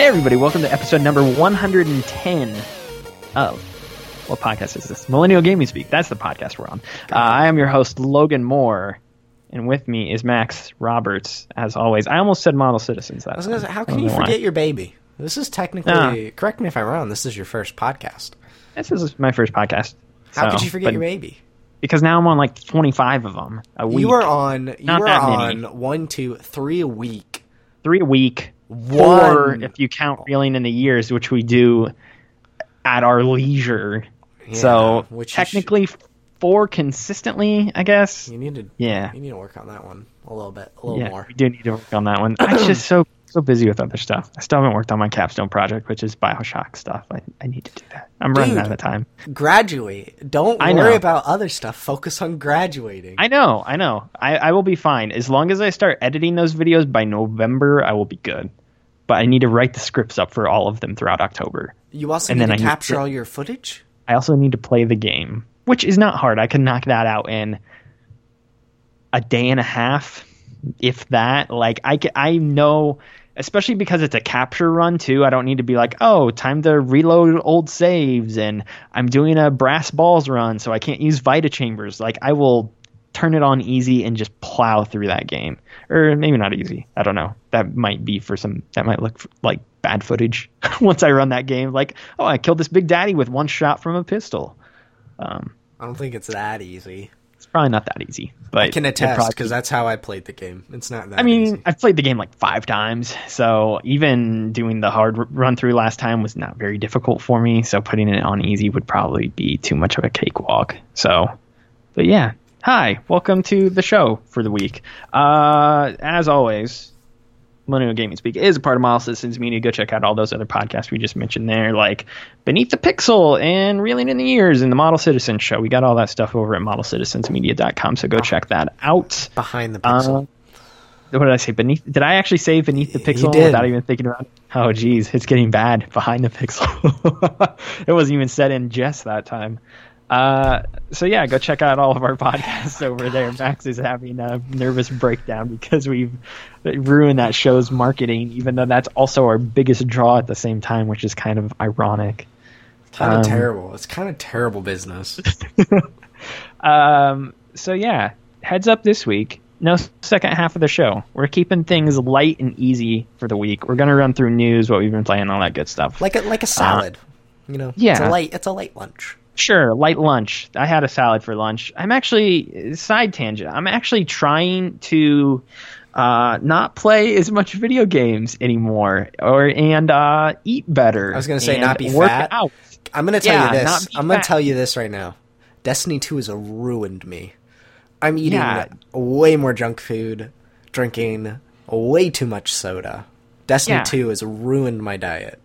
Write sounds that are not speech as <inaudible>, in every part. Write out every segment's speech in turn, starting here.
Hey, everybody, welcome to episode number 110 of what podcast is this? Millennial Gaming Speak. That's the podcast we're on. Uh, I am your host, Logan Moore, and with me is Max Roberts, as always. I almost said Model Citizens. That I was gonna say, how can you forget your baby? This is technically, correct me if I'm wrong, this is your first podcast. This is my first podcast. How so, could you forget but- your baby? Because now I'm on like 25 of them a week. You are on, you Not are that on many. one, two, three a week. three a week. One. Four if you count reeling in the years, which we do at our leisure. so which technically four consistently, I guess. You need to, Yeah. you need to work on that one a little bit, a little yeah, more. we do need to work on that one. I'm <clears throat> just so so busy with other stuff. I still haven't worked on my capstone project, which is Bioshock stuff. I, I need to do that. I'm running out of time. Graduate. Don't I worry know. about other stuff. Focus on graduating. I know, I know. I, I will be fine as long as I start editing those videos by November. I will be good. But I need to write the scripts up for all of them throughout October. you also and need then to I capture to- all your footage. I also need to play the game, which is not hard. I can knock that out in a day and a half, if that. Like I, I know, especially because it's a capture run too. I don't need to be like, oh, time to reload old saves, and I'm doing a brass balls run, so I can't use Vita chambers. Like I will turn it on easy and just plow through that game, or maybe not easy. I don't know. That might be for some. That might look like bad footage <laughs> once I run that game. Like, oh, I killed this big daddy with one shot from a pistol. Um, I don't think it's that easy. it's probably not that easy, but I can attest because that's how I played the game. It's not that. I mean, easy. I've played the game like five times, so even doing the hard run through last time was not very difficult for me. So putting it on easy would probably be too much of a cakewalk. So, but yeah, hi, welcome to the show for the week. Uh, as always, Millennial Gaming Speak is a part of Model Citizens Media. Go check out all those other podcasts we just mentioned there, like Beneath the Pixel and Reeling in the Years and the Model Citizen Show. We got all that stuff over at modelcitizensmedia.com, so go check that out. behind the pixel. Uh, what did I say? Beneath? Did I actually say beneath the pixel without even thinking about it? Oh, geez, it's getting bad behind the pixel. <laughs> it wasn't even said in jest that time. Uh, so yeah, go check out all of our <laughs> podcasts over there. Max is having a nervous breakdown because we've ruined that show's marketing, even though that's also our biggest draw at the same time, which is kind of ironic. kind of um, terrible. It's kind of terrible business. <laughs> Um, so yeah, heads up this week. No second half of the show. We're keeping things light and easy for the week. We're gonna run through news, what we've been playing, all that good stuff. like a like a salad. you know, it's yeah. a light it's a light lunch. Sure, light lunch. I had a salad for lunch. I'm actually side tangent. I'm actually trying to uh, not play as much video games anymore, or and uh, eat better. I was gonna say, not be fat. Out. I'm gonna tell Yeah, you this. I'm gonna tell you this right now. Destiny 2 has ruined me. I'm eating Yeah. way more junk food, drinking way too much soda. Destiny Yeah. 2 has ruined my diet.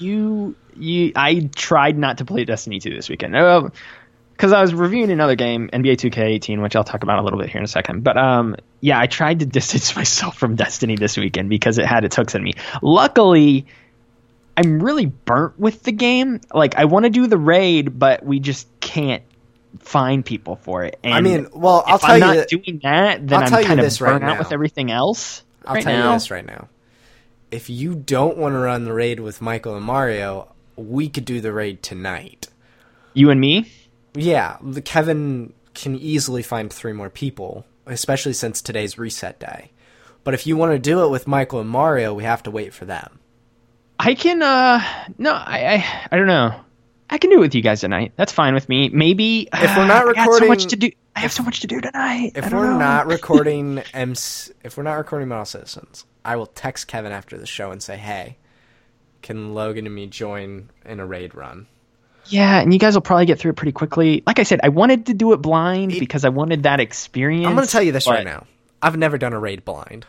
you you I tried not to play Destiny 2 this weekend. because I was reviewing another game, NBA 2K18, which I'll talk about a little bit here in a second. But um, yeah, I tried to <laughs> distance myself from Destiny this weekend because it had its hooks in me. Luckily, I'm really burnt with the game. Like, I want to do the raid, but we just can't find people for it. And I mean, well, I'll if tell I'm you not that- doing that, then tell you kind of this right burnt out with everything else. I'll right tell now. you this right now. If you don't want to run the raid with Michael and Mario, we could do the raid tonight. You and me. Yeah, the Kevin can easily find three more people, especially since today's reset day. But if you want to do it with Michael and Mario, we have to wait for them. I can uh no, I I, I don't know. I can do it with you guys tonight. That's fine with me. Maybe If we're <sighs> not I got so much recording- to do. I have so much to do tonight. If we're know. not <laughs> recording MC, if we're not recording Model Citizens, I will text Kevin after the show and say, "Hey, can Logan and me join in a raid run?" yeah, and you guys will probably get through it pretty quickly. Like I said, I wanted to do it blind It- because I wanted that experience. I'm going to tell you this right now. I've never done a raid blind.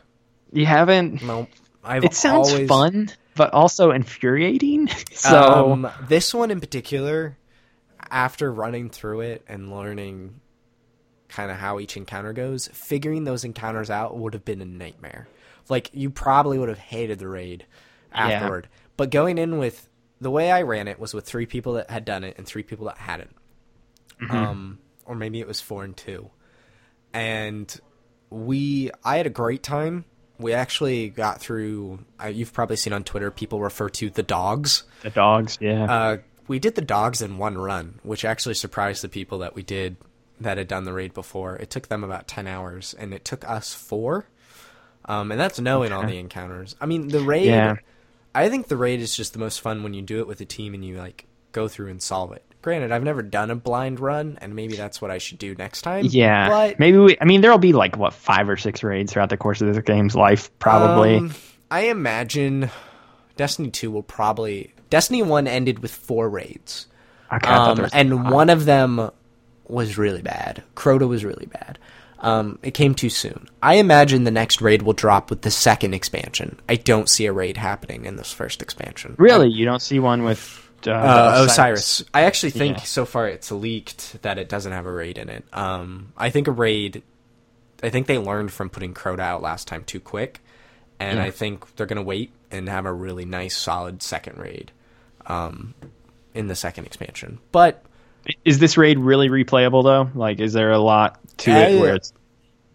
You haven't. No, I've It sounds always, fun, but also infuriating. <laughs> so um, this one in particular, after running through it and learning kind of how each encounter goes, figuring those encounters out would have been a nightmare. Like you probably would have hated the raid afterward. But going in with the way I ran it was with three people that had done it and three people that hadn't. Um, or maybe it was four and two. And we, I had a great time we actually got through. Uh, you've probably seen on Twitter people refer to the dogs. The dogs, yeah. Uh, we did the dogs in one run, which actually surprised the people that we did that had done the raid before. It took them about ten hours, and it took us four. Um, and that's knowing all the encounters. I mean, the raid. Yeah. I think the raid is just the most fun when you do it with a team and you like go through and solve it. Granted, I've never done a blind run, and maybe that's what I should do next time. yeah. but Maybe we, I mean, there'll be like, what, five or six raids throughout the course of this game's life, probably. Um, I imagine Destiny 2 will probably. Destiny 1 ended with four raids. okay, Um, and one of them was really bad. Crota was really bad. Um, it came too soon. I imagine the next raid will drop with the second expansion. I don't see a raid happening in this first expansion. Really? You don't see one with uh, Uh, Osiris. I actually think Yeah. so far it's leaked that it doesn't have a raid in it. Um, I think a raid. I think they learned from putting Crota out last time too quick, and Yeah. I think they're gonna wait and have a really nice, solid second raid, um, in the second expansion. But Is this raid really replayable though? Like, is there a lot to Uh, it where it's?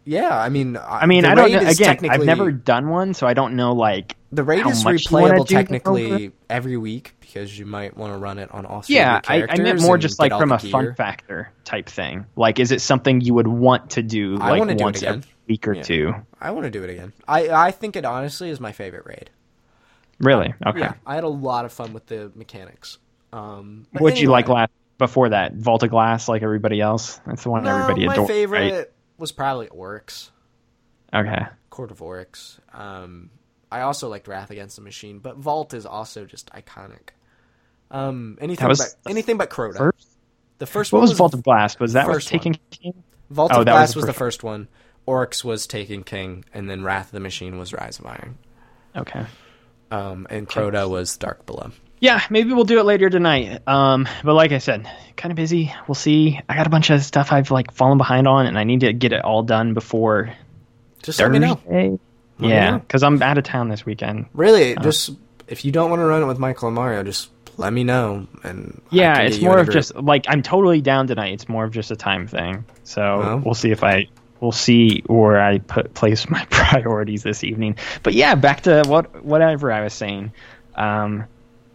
yeah, I mean, I mean, I don't know. Again, I've never done one, so I don't know. Like, The raid how is replayable technically every week because you might want to run it on all yeah, I, I meant more just like from a fun factor type thing. Like, is it something you would want to do I like wanna do it again. every week or Yeah. two? I want to do it again. I I think it honestly is my favorite raid. Really? Okay. Yeah, I had a lot of fun with the mechanics. Um, What'd you like last before that? Vault of Glass, like everybody else. That's the one No, everybody my adored. favorite right? was probably Oryx, Okay. Court of Oryx. Um, I also liked Wrath Against the Machine, but Vault is also just iconic. Um, anything but anything but Crota. First, the first what one was Vault of Glass? Was that was first one. King? Vault Oh, of that was Glass the was the first first one. Oryx was Taken King, and then Wrath of the Machine was Rise of Iron. Okay. Um, and Crota was Dark Below. Yeah, maybe we'll do it later tonight. Um, but like I said, kind of busy. We'll see. I got a bunch of stuff I've like fallen behind on, and I need to get it all done before Just let me know. Thursday. me Yeah, because I'm out of town this weekend. Really, just if you don't want to run it with Michael and Mario, just let me know. And Yeah, it's more of group. just like I'm totally down tonight. It's more of just a time thing. So Well. we'll see if I we'll see where I put place my <laughs> priorities this evening. But yeah, back to what whatever I was saying. Um,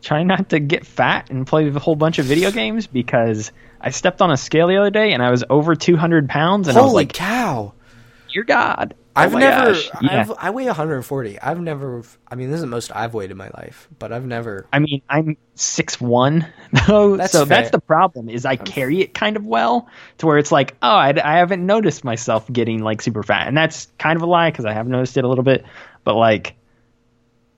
try not to get fat and play a whole bunch of video games because I stepped on a scale the other day and I was over 200 pounds and I was Holy like, cow! "Dear God!" Oh I've never. Yeah. I've, I weigh 140. I've never. I mean, this is the most I've weighed in my life, but I've never. I mean, I'm six one <laughs> though, That's so fair. that's the problem. Is I um, carry it kind of well to where it's like, oh, I, I haven't noticed myself getting like super fat, and that's kind of a lie because I have noticed it a little bit, but like,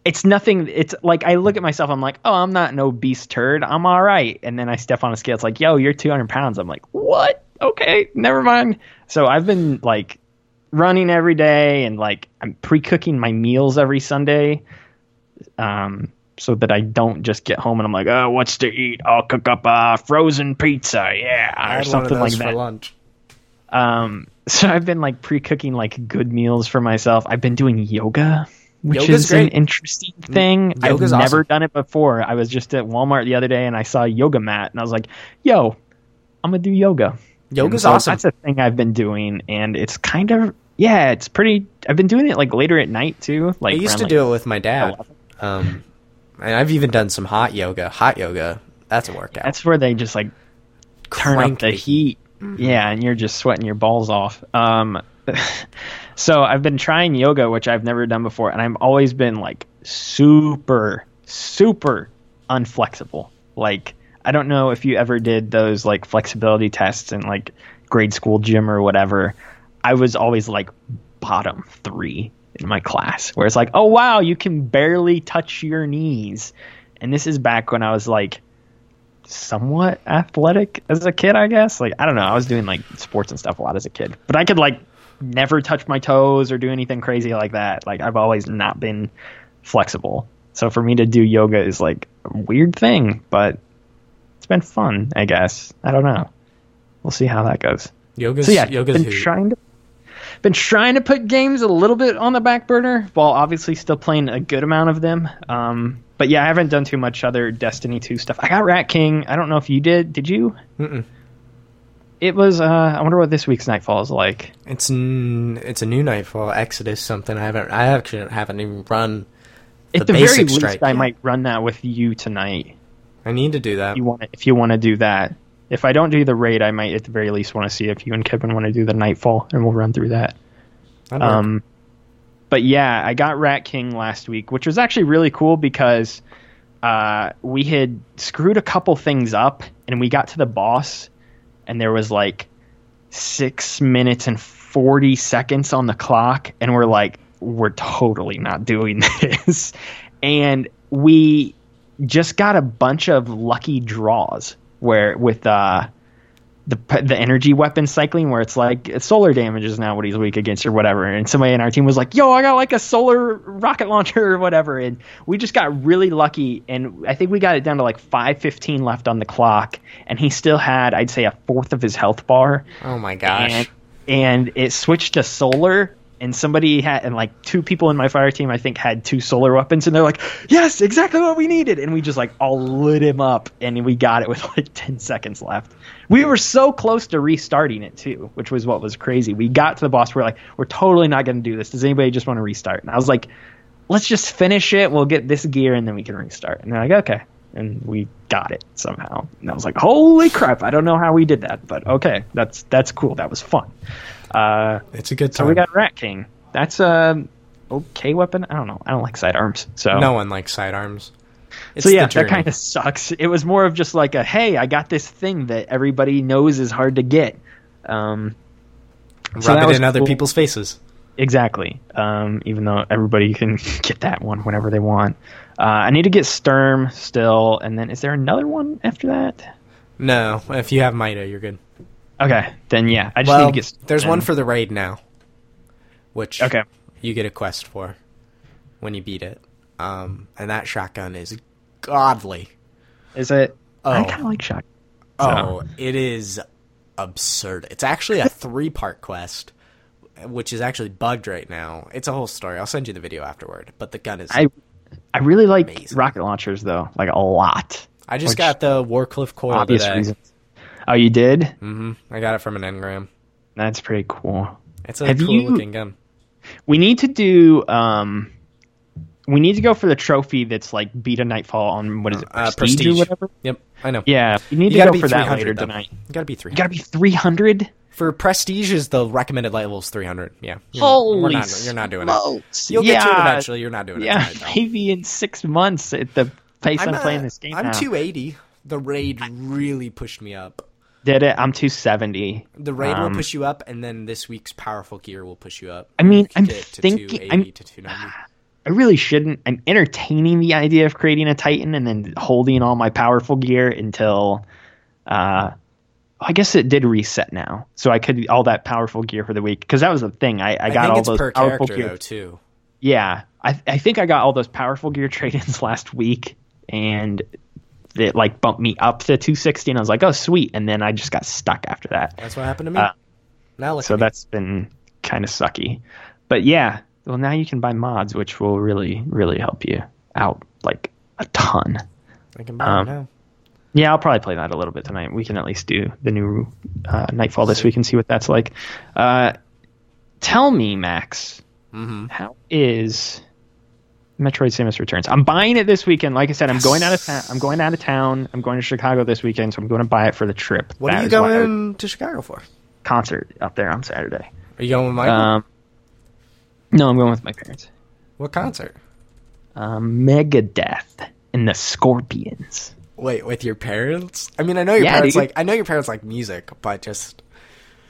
it's nothing. It's like I look at myself, I'm like, oh, I'm not no beast turd, I'm all right, and then I step on a scale, it's like, yo, you're 200 pounds. I'm like, what? Okay, never mind. So I've been like running every day, and like I'm pre-cooking my meals every Sunday um, so that I don't just get home and I'm like, oh, what's to eat? I'll cook up a frozen pizza, yeah, or had one of something like those for that. lunch. Um, <laughs> so I've been like pre-cooking like good meals for myself. I've been doing yoga, which Yoga's is an great. Mm, interesting thing. I've never awesome. done it before. I was just at Walmart the other day and I saw a yoga mat and I was like, yo, I'm gonna do yoga. Yoga's so awesome. That's a thing I've been doing, and it's kind of yeah, it's pretty. I've been doing it like later at night too. Like I used around, to like, do it with my dad. Um, and I've even done some hot yoga. Hot yoga. That's a workout. That's where they just like turn Crank up the the heat. Yeah, and you're just sweating your balls off. Um, <laughs> so I've been trying yoga, which I've never done before, and I've always been like super, super unflexible. Like I don't know if you ever did those like flexibility tests in like grade school gym or whatever. I was always like bottom three in my class, where it's like, oh wow, you can barely touch your knees. And this is back when I was like somewhat athletic as a kid, I guess. Like I don't know, I was doing like sports and stuff a lot as a kid, but I could like never touch my toes or do anything crazy like that. Like I've always not been flexible. So for me to do yoga is like a weird thing, but it's been fun, I guess. I don't know. We'll see how that goes. yoga's So yeah, yoga's been hoot. trying to been trying to put games a little bit on the back burner while obviously still playing a good amount of them. Um, but yeah, I haven't done too much other Destiny 2 stuff. I got Rat King. I don't know if you did. Did you? Mm-mm. It was. Uh, I wonder what this week's Nightfall is like. It's n- it's a new Nightfall Exodus something. I haven't I actually haven't even run. At the the, very least, I might run that with you tonight. I need to do that. If you want, if you want to do that. If I don't do the raid, I might at the very least want to see if you and Kevin want to do the Nightfall, and we'll run through that. Work. Um, but yeah, I got Rat King last week, which was actually really cool because uh, we had screwed a couple things up, and we got to the boss, and there was like six minutes and forty seconds on the clock, and we're like, we're totally not doing <laughs> this, and we just got a bunch of lucky draws where with uh the the energy weapon cycling where it's like solar damage is now what he's weak against or whatever. And somebody in our team was like yo i got like a solar rocket launcher or whatever. And we just got really lucky. And i think we got it down to like 515 left on the clock. And he still had i'd say a fourth of his health bar. Oh my gosh. and, and it switched to solar. And somebody had and like two people in my fire team i think had two solar weapons. And they're like yes exactly what we needed. And we just like all lit him up. And we got it with <laughs> like 10 seconds left we were so close to restarting it too which was what was crazy we got to the boss we're like we're totally not going to do this does anybody just want to restart and i was like let's just finish it we'll get this gear and then we can restart and they're like okay and we got it somehow and i was like holy crap i don't know how we did that but okay that's that's cool that was fun uh, it's a good time. so we got Rat King. That's a okay weapon. I don't know. I don't like sidearms. So no one likes sidearms. It's so yeah, that kind of sucks. It was more of just like a hey, I got this thing that everybody knows is hard to get. Um, so rub it in other people's faces. exactly. Um, even though everybody can <laughs> get that one whenever they want. Uh, I need to get Sturm still, and then is there another one after that? No, if you have Mida, you're good. Okay, then yeah, I just Well, need to get. there's one for the raid now, which Okay. you get a quest for when you beat it. Um, and that shotgun is godly. Is it? I Oh. kind of like shot. Oh, it is absurd. It's actually a <laughs> three part quest, which is actually bugged right now. It's a whole story. I'll send you the video afterward. But the gun is. I, I I really like Amazing. rocket launchers though, like a lot. I just got the Wardcliff coil obvious today. reasons. Oh, you did? Mm hmm I got it from an engram. That's pretty cool. It's a Have cool you- looking gun. We need to do. um We need to go for the trophy that's like beat a nightfall on what is it, Uh, prestige, prestige. or whatever. Yep, I know. Yeah, you need You to go for that 300 later though. tonight. You gotta be three. You gotta be three hundred. For prestige is the recommended level is 300. Yeah. You're- Holy not, You're not doing it. smokes. You'll yeah, get to it eventually. You're not doing it Yeah, tonight, maybe in six months at the pace I'm, uh, playing this game I'm now. 280. The raid really pushed me up. Did it? I'm two seventy. The raid Um, will push you up, and then this week's powerful gear will push you up. I mean, You can I'm get to thinking- 280 I'm- to 290. I really shouldn't. I'm entertaining the idea of creating a Titan and then holding all my powerful gear until. Uh, I guess it did reset now, so I could all that powerful gear for the week because that was the thing. I, I I got all it's those per powerful character gear. though too. Yeah, I I think I got all those powerful gear <laughs> trade-ins last week, and it like bumped me up to 260, and I was like, oh sweet, and then I just got stuck after that. That's what happened to me. Uh, now So that's been kind of sucky. But yeah, well now you can buy mods, which will really really help you out like a ton. I can buy um, it now. Yeah, I'll probably play that a little bit tonight. We can at least do the new uh, Nightfall this week and see what that's like. Uh, tell me, Max, Mm-hmm. how is Metroid Samus Returns? I'm buying it this weekend. Like I said, I'm going out of town. I'm going out of town. I'm going to Chicago this weekend, so I'm going to buy it for the trip. What That are you is why I- going to Chicago for? concert up there on Saturday. Are you going with Michael? Um, no, I'm going with my parents. what concert? Um, Megadeth and the Scorpions. Wait, with your parents? I mean, I know your Yeah, parents dude. like. I know your parents like music, but just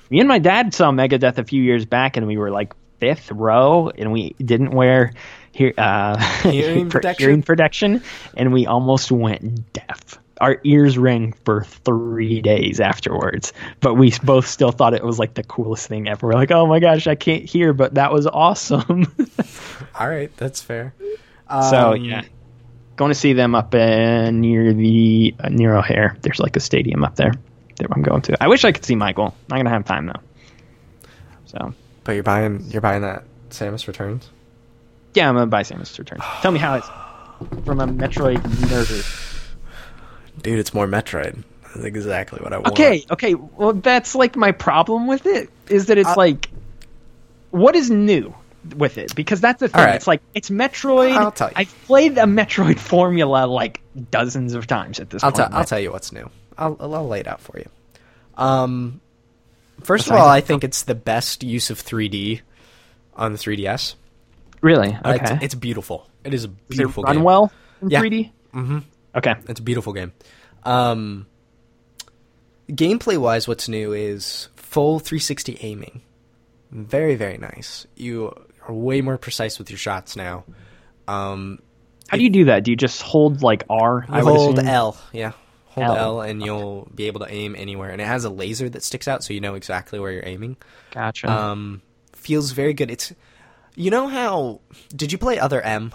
Me and my dad saw Megadeth a few years back, and we were like fifth row, and we didn't wear hear, uh, Hearing <laughs> pr- protection? hearing protection, and we almost went deaf. Our ears rang for three days afterwards, but we both still thought it was like the coolest thing ever. We're like, "Oh my gosh, I can't hear, but that was awesome!" <laughs> all right, that's fair. so Um, yeah, going to see them up in, near the uh, near O'Hare. There's like a stadium up there that I'm going to. I wish I could see Michael. Not gonna have time though. So But you're buying you're buying that Samus Returns. yeah, I'm gonna buy Samus Returns. Tell me how it's from a Metroid nerd. Dude, it's more Metroid. That's exactly what I want. Okay, okay. Well, that's like my problem with it is that it's Uh, like, what is new with it? Because that's the thing. Right. It's like it's Metroid. I'll tell you. I've played a Metroid formula like dozens of times at this I'll, point. tell I'll tell you what's new. I'll, I'll lay it out for you. Um, first of all, I think it's the best use of 3D on the 3DS. really? Okay. it's, it's beautiful. It is a Does it beautiful run game. well in Yeah. 3D? Mm-hmm. Okay. It's a beautiful game. Um, gameplay wise, what's new is full 360 aiming. Very, very nice. You are way more precise with your shots now. Um, How do you do that? Do you just hold like R? would hold assume? L, yeah. Hold L. L, and you'll be able to aim anywhere. And it has a laser that sticks out, so you know exactly where you're aiming. Gotcha. Um, feels very good. It's, you know how? Did you play Other M?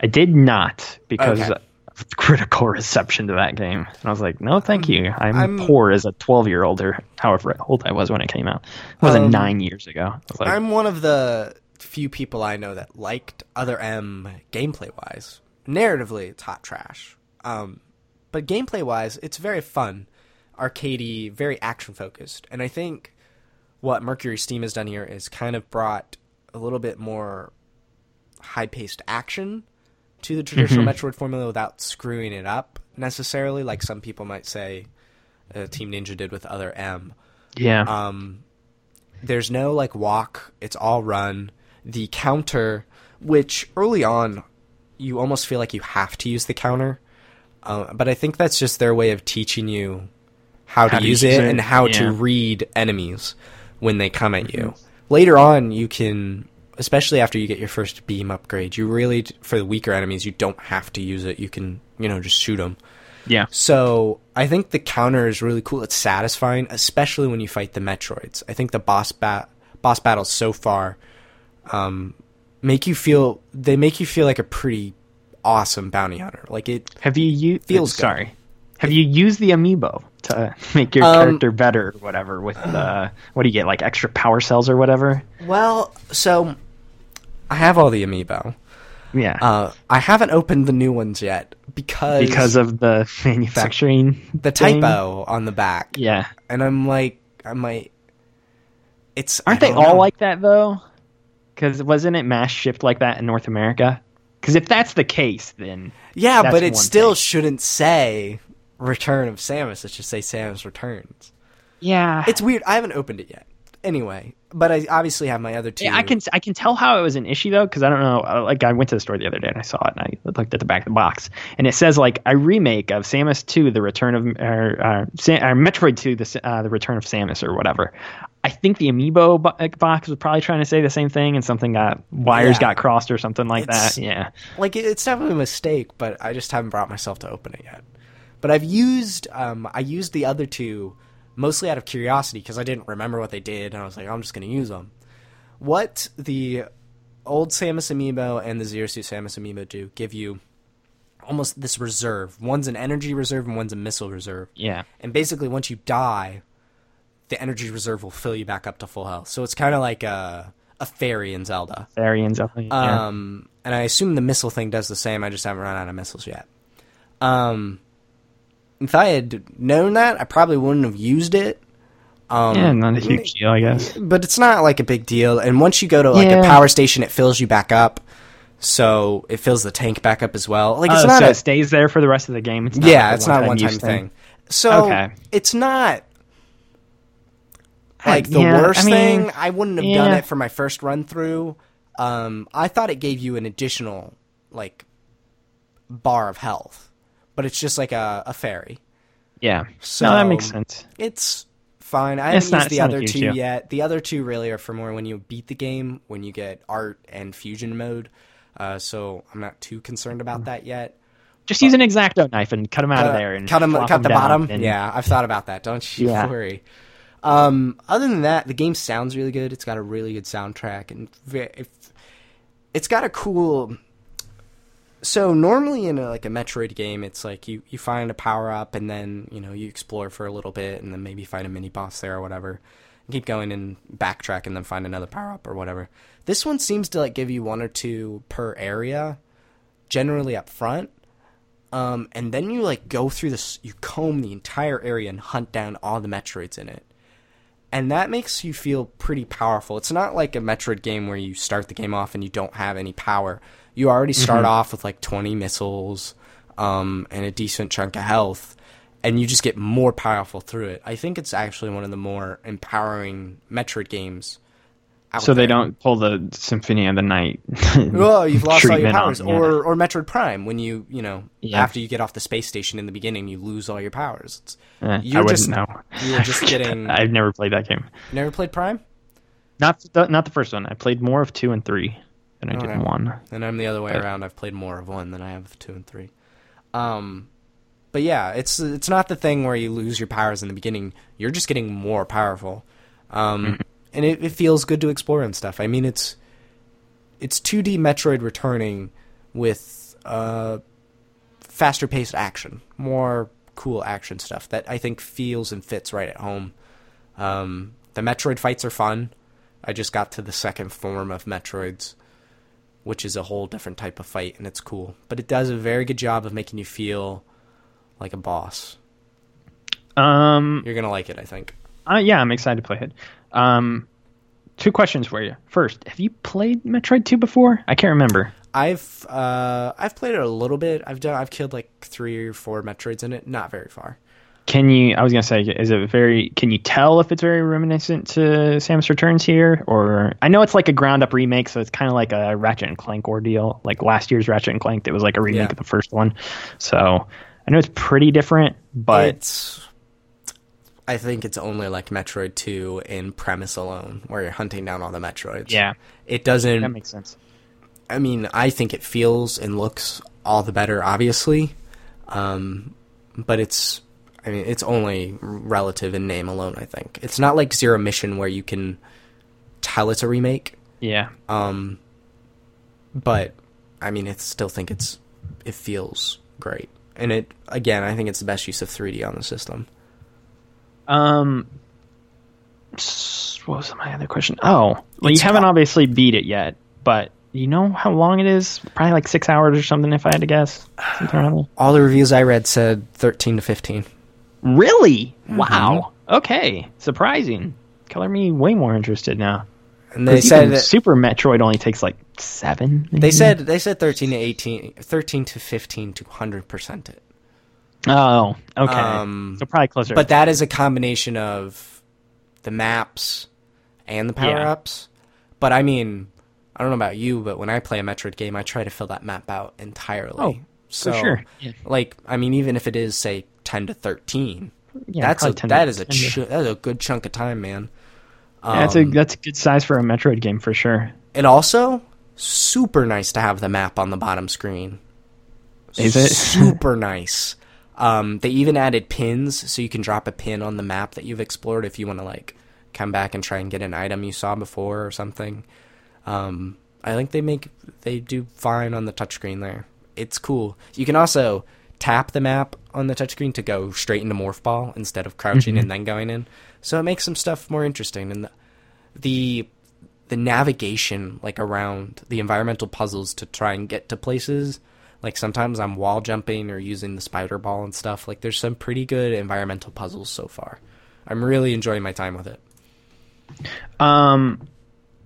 I did not because Okay. Critical <laughs> reception to that game. And I was like, no, thank you. I'm, I'm- poor as a 12 year old or however old I was when it came out. It wasn't Um, nine years ago. Like, I'm one of the few people I know that liked Other M gameplay wise. Narratively, it's hot trash. Um, but gameplay wise, it's very fun, arcadey, very action focused. And I think what Mercury Steam has done here is kind of brought a little bit more high paced action to the traditional Metroid formula without screwing it up necessarily, like some people might say uh, Team Ninja did with Other M. yeah. Um, there's no like walk; it's all run. The counter, which early on, you almost feel like you have to use the counter, uh, but I think that's just their way of teaching you how, to, use, it, and how to yeah. Mm-hmm. read enemies when they come at you. Later on, you can, especially after you get your first beam upgrade, you really for the weaker enemies you don't have to use it. You can you know just shoot them. yeah. So I think the counter is really cool. It's satisfying, especially when you fight the Metroids. I think the boss bat boss battles so far um, make you feel they make you feel like a pretty awesome bounty hunter. Like it Have you used? Feels good. sorry. Have you used the amiibo to <laughs> make your Um, character better or whatever? With uh, what do you get? Like extra power cells or whatever? well, so I have all the amiibo. Yeah. Uh, I haven't opened the new ones yet because because of the <laughs> manufacturing. the thing? typo on the back. Yeah. and I'm like, I might. It's Aren't they don't all like that though? Because wasn't it mass shipped like that in North America? Because if that's the case, then Yeah, but it still thing. shouldn't say Return of Samus. It should say Samus Returns. yeah, It's weird. I haven't opened it yet. Anyway, but I obviously have my other two. Yeah, I can I can tell how it was an issue though because I don't know. uh, Like I went to the store the other day and I saw it and I looked at the back of the box and it says like a remake of Samus 2: The Return of or, uh, or Metroid 2: The uh, The Return of Samus or whatever. I think the amiibo uh, box was probably trying to say the same thing and something got wires Yeah. got crossed or something like It's- that. Yeah. like it's definitely a mistake, but I just haven't brought myself to open it yet. But I've used um, I used the other two mostly out of curiosity because I didn't remember what they did, and I was like, I'm just going to use them. What the old Samus amiibo and the Zero Suit Samus amiibo do give you almost this reserve. One's an energy reserve and one's a missile reserve. Yeah. And basically, once you die, the energy reserve will fill you back up to full health. So it's kind of like a a fairy in Zelda. Variants of yeah. Um, and I assume the missile thing does the same. I just haven't run out of missiles yet. Um, if I had known that, I probably wouldn't have used it. Um, yeah, not a huge deal, I guess. but it's not like a big deal. And once you go to like a power station, it fills you back up. So it fills the tank back up as well. Like it's Oh, not so a it stays there for the rest of the game. It's not yeah, like it's not a one-time use thing. So Okay. it's not like the Yeah, worst I mean, thing. I wouldn't have done it for my first run through. Um, I thought it gave you an additional like bar of health, but it's just like a, a fairy. Yeah. So no, that makes sense. It's fine. I It's haven't not- used the other two deal. yet. The other two really are for more when you beat the game, when you get art and fusion mode. Uh, so I'm not too concerned about that yet. Just use an exacto knife and cut them out of Uh, there and cut 'em- flop cut 'em the bottom. and- Yeah, I've thought about that. Don't you Yeah. worry. Um, other than that, the game sounds really good. It's got a really good soundtrack, and it's got a cool. So normally in a, like a Metroid game, it's like you you find a power up, and then you know you explore for a little bit, and then maybe find a mini boss there or whatever. And keep going and backtrack, and then find another power up or whatever. This one seems to like give you one or two per area, generally up front Um, and then you like go through this, you comb the entire area and hunt down all the Metroids in it. And that makes you feel pretty powerful. It's not like a Metroid game where you start the game off and you don't have any power. You already start off with like 20 missiles um, and a decent chunk of health, and you just get more powerful through it. I think it's actually one of the more empowering Metroid games. out So they there. don't pull the Symphony of the Night. <laughs> Well, you've lost all your treatment on- powers, yeah. or or Metroid Prime when you you know Yeah. after you get off the space station in the beginning, you lose all your powers. It's, Eh, you're I wouldn't just- know. you're just <laughs> getting- I've never played that game. you never played Prime, Not the, not the first one. I played more of two and three than I Okay. did one. and I'm the other way But- around. I've played more of one than I have of two and three. Um, but yeah, it's it's not the thing where you lose your powers in the beginning. You're just getting more powerful, um, Mm-hmm. and it, it feels good to explore and stuff. I mean, it's it's 2D Metroid returning with uh, faster paced action, more cool action stuff that I think feels and fits right at home. Um, the Metroid fights are fun. I just got to the second form of Metroids, which is a whole different type of fight, and it's cool. But it does a very good job of making you feel like a boss. Um, You're gonna like it, I think. uh, yeah, I'm excited to play it. Um, two questions for you. First, have you played Metroid 2 before? I can't remember. I've uh, I've played it a little bit. I've done I've killed like three or four Metroids in it, not very far. Can you? I was gonna say, is it very? Can you tell if it's very reminiscent to Samus Returns here, or I know it's like a ground up remake, so it's kind of like a Ratchet and Clank ordeal, like last year's Ratchet and Clank. That was like a remake Yeah. of the first one. So I know it's pretty different, but it's I think it's only like Metroid 2 in premise alone, where you're hunting down all the Metroids. yeah, It doesn't that makes sense. I mean, I think it feels and looks all the better, obviously. Um, but it's, I mean, it's only relative in name alone. I think it's not like Zero Mission where you can tell it's a remake. Yeah, Um, but I mean, I still think it's it feels great, and it again, I think it's the best use of 3D on the system. Um, what was my other question? Oh, well, It's you haven't obviously beat it yet, but you know how long it is? Probably like six hours or something, if I had to guess. Something around there. All the reviews I read said 13 to 15. Really? Wow. Okay, surprising. Color me way more interested now. And they said that Super Metroid only takes like seven. they said they said 13 to 18, 13 to 15 to 100% it. Oh, okay. Um, so probably closer. But that is a combination of the maps and the Yeah. power ups. But I mean, I don't know about you, but when I play a Metroid game, I try to fill that map out entirely. Oh, so, sure. Yeah. Like, I mean, even if it is say ten to thirteen, yeah, that's a probably 10 to- that is a 10 to- that is a good chunk of time, man. yeah, that's a Um, that's a good size for a Metroid game for sure. and also super nice to have the map on the bottom screen. Is it? super <laughs> nice? Um, they even added pins, so you can drop a pin on the map that you've explored if you want to like come back and try and get an item you saw before or something. Um, I think they make they do fine on the touchscreen there. It's cool. You can also tap the map on the touchscreen to go straight into morph ball instead of crouching Mm-hmm. and then going in. So it makes some stuff more interesting and the the the navigation like around the environmental puzzles to try and get to places like sometimes i'm wall jumping or using the spider ball and stuff like there's some pretty good environmental puzzles so far i'm really enjoying my time with it Um,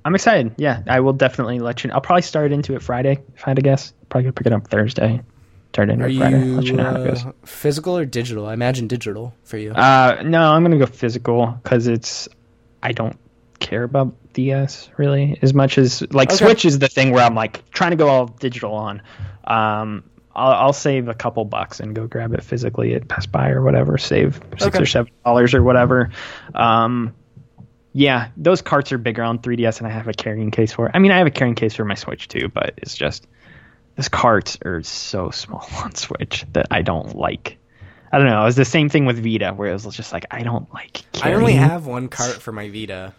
I'm excited. Yeah, I will definitely let you. know. I'll probably start into it Friday if I had to guess. Probably gonna pick it up Thursday. Start into are it Friday. you, let you know how it goes. uh, physical or digital i imagine digital for you Uh, no, I'm gonna go physical because it's. I don't care about DS really as much as like Okay. Switch is the thing where I'm like trying to go all digital on. Um, I'll, I'll save a couple bucks and go grab it physically at Best Buy or whatever. Save six Okay. or seven dollars or whatever. Um, yeah, those carts are bigger on 3DS, and I have a carrying case for it. I mean, I have a carrying case for my Switch too, but it's just those carts are so small <laughs> on Switch that I don't like. I don't know. It was the same thing with Vita, where it was just like I don't like. i only carrying- have one cart for my vita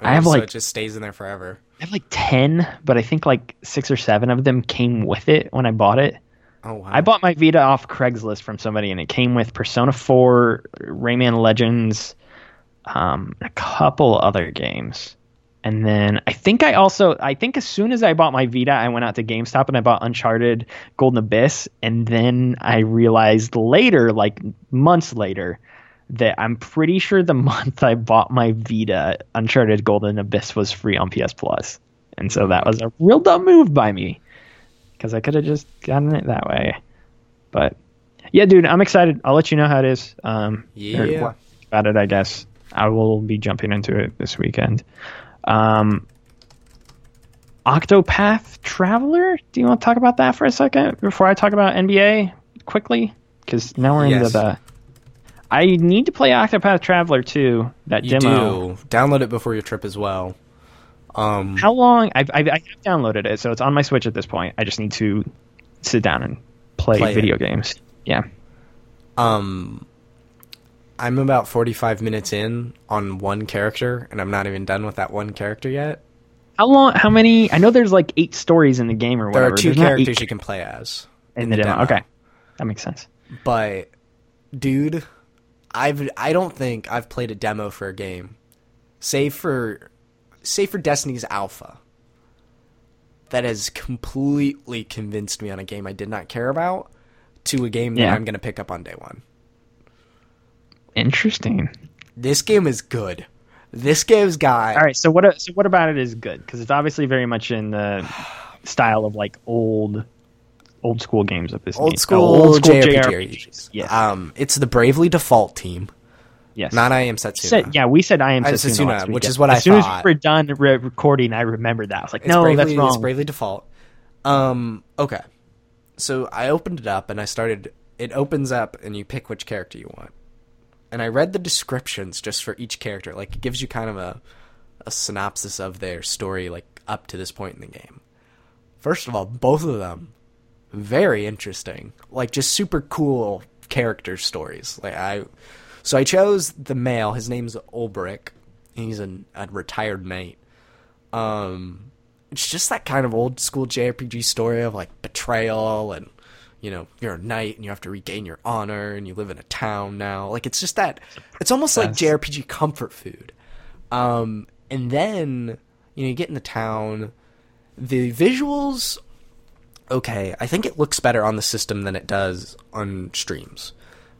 I have, so like- it just stays in there forever I have like ten, but I think like six or seven of them came with it when I bought it. oh wow I bought my Vita off Craigslist from somebody, and it came with Persona 4, Rayman Legends, um, a couple other games. And then I think I also I think as soon as I bought my Vita, I went out to GameStop and I bought Uncharted Golden Abyss, and then I realized later, like months later, that I'm pretty sure the <laughs> month I bought my Vita, Uncharted Golden Abyss was free on PS Plus, and so that was a real dumb move by me because I could have just gotten it that way. But yeah, dude, I'm excited. I'll let you know how it is. Um, Yeah. about it, I guess. I will be jumping into it this weekend. Um, Octopath Traveler. Do you want to talk about that for a second before I talk about NBA quickly? Because now we're into the. I need to play Octopath Traveler too. That You demo. do download it before your trip as well. Um, How long? I've, I've, I've downloaded it, so it's on my Switch at this point. I just need to sit down and play, Play it. video games. Yeah. um, I'm about 45 minutes in on one character, and I'm not even done with that one character yet. How long? How many? I know there's like eight stories in the game or whatever. There are two There's characters you can play as in the demo. Okay, that makes sense. but dude, I've I don't think I've played a demo for a game, save for save for Destiny's Alpha. That has completely convinced me on a game I did not care about to a game that I'm going to pick up on day one. Interesting. This game is good. This game's got All right. So what? So what about it is good? Because it's obviously very much in the <sighs> style of like old, old school games of this. old na- school, oh, old school JRPGs. JRPGs. Yes. Um, it's the Bravely Default team, yes. not I Am Setsuna. Said, yeah, we said I am Setsuna, Setsuna, which is what I as soon as we were done re- recording, I remembered that. I was like, It's no, bravely, that's wrong. It's Bravely Default. Um, okay. So I opened it up and I started. It opens up and you pick which character you want. And I read the descriptions just for each character. Like it gives you kind of a a synopsis of their story, like up to this point in the game. First of all, both of them very interesting. Like just super cool character stories. Like I, so I chose the male. His name's Olberic. He's an, a retired mate. Um, it's just that kind of old school JRPG story of like betrayal and you know you're a knight and you have to regain your honor and you live in a town now. Like it's just that it's almost like JRPG comfort food. Um, and then you know you get in the town. The visuals, okay. I think it looks better on the system than it does on streams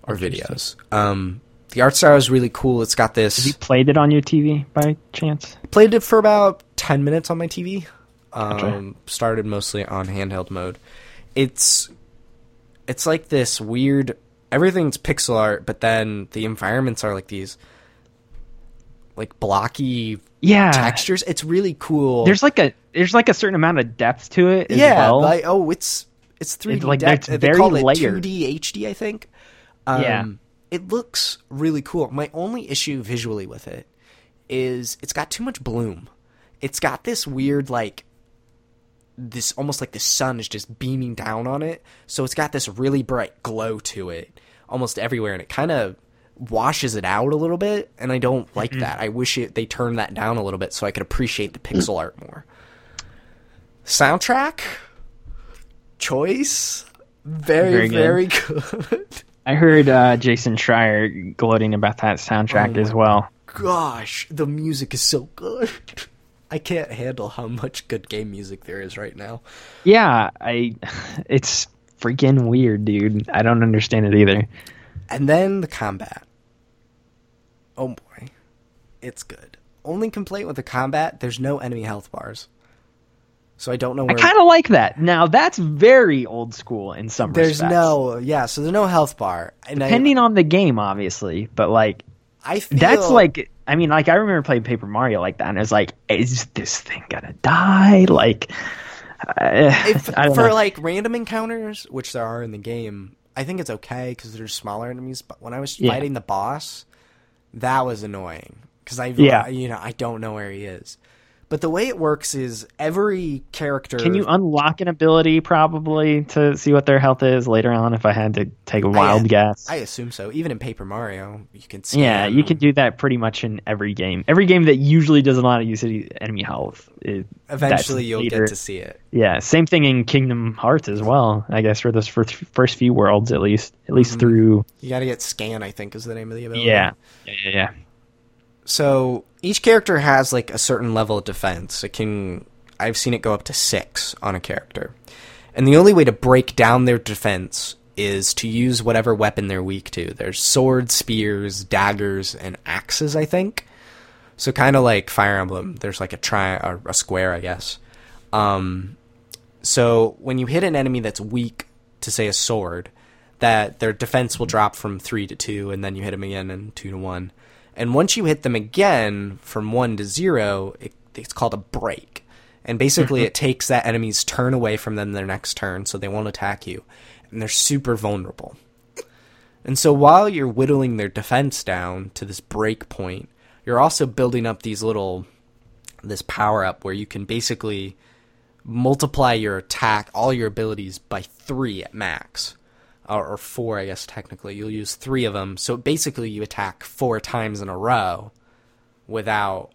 or videos. Um, the art style is really cool. It's got this. Have you played it on your TV by chance? Played it for about 10 minutes on my TV. Um, started mostly on handheld mode. It's it's like this weird everything's pixel art, but then the environments are like these like blocky Yeah. textures. It's really cool. There's like a there's like a certain amount of depth to it as yeah, well. like oh, it's it's 3D like, depth. it's They call it layered. 2D HD, I think. Um, Yeah. it looks really cool. My only issue visually with it is it's got too much bloom. It's got this weird like this almost like the sun is just beaming down on it. So it's got this really bright glow to it almost everywhere and it kind of washes it out a little bit and I don't like Mm-hmm. that. I wish it they turned that down a little bit so I could appreciate the pixel art more. Soundtrack choice very Very very good. <laughs> good. I heard uh, Jason Schreier gloating about that soundtrack Oh as well. Gosh, the music is so good. <laughs> I can't handle how much good game music there is right now. Yeah, I <sighs> it's freaking weird, dude. I don't understand it either. And then the combat. Oh boy. It's good. Only complaint with the combat, there's no enemy health bars. So I don't know I kind of like that. Now that's very old school in some there's respects. There's no yeah, so there's no health bar. And depending on the game, obviously, but like I, feel that's like I mean, like I remember playing Paper Mario like that, and it's like, is this thing gonna die? Like, uh, if, <laughs> I don't for know. like random encounters, which there are in the game, I think it's okay because there's smaller enemies. But when I was Yeah. fighting the boss, that was annoying because I, Yeah. you know, I don't know where he is. But the way it works is every character. Can you unlock an ability probably to see what their health is later on? If I had to take a wild guess, I assume so. Even in Paper Mario, you can. Scan. yeah, you can do that pretty much in every game. Every game that usually does a lot of use of enemy health. It, Eventually, you'll later. get to see it. Yeah, same thing in Kingdom Hearts as well. I guess for those first first few worlds, at least, at least Mm-hmm. through. You got to get scan. I think is the name of the ability. Yeah, yeah, yeah, yeah. So each character has like a certain level of defense. It can I've seen it go up to six on a character. And the only way to break down their defense is to use whatever weapon they're weak to. There's swords, spears, daggers, and axes, I think. So kind of like Fire Emblem, there's like a tri a square, I guess. Um, so when you hit an enemy that's weak to say a sword, that their defense will drop from three to two, and then you hit them again and two to one. And once you hit them again from one to zero, it, it's called a break. And basically, mm-hmm. it takes that enemy's turn away from them their next turn, so they won't attack you. And they're super vulnerable. And so while you're whittling their defense down to this break point, you're also building up these little this power up where you can basically multiply your attack, all your abilities by three at max, or, or, four, I guess technically. You'll use three of them, so basically you attack four times in a row without,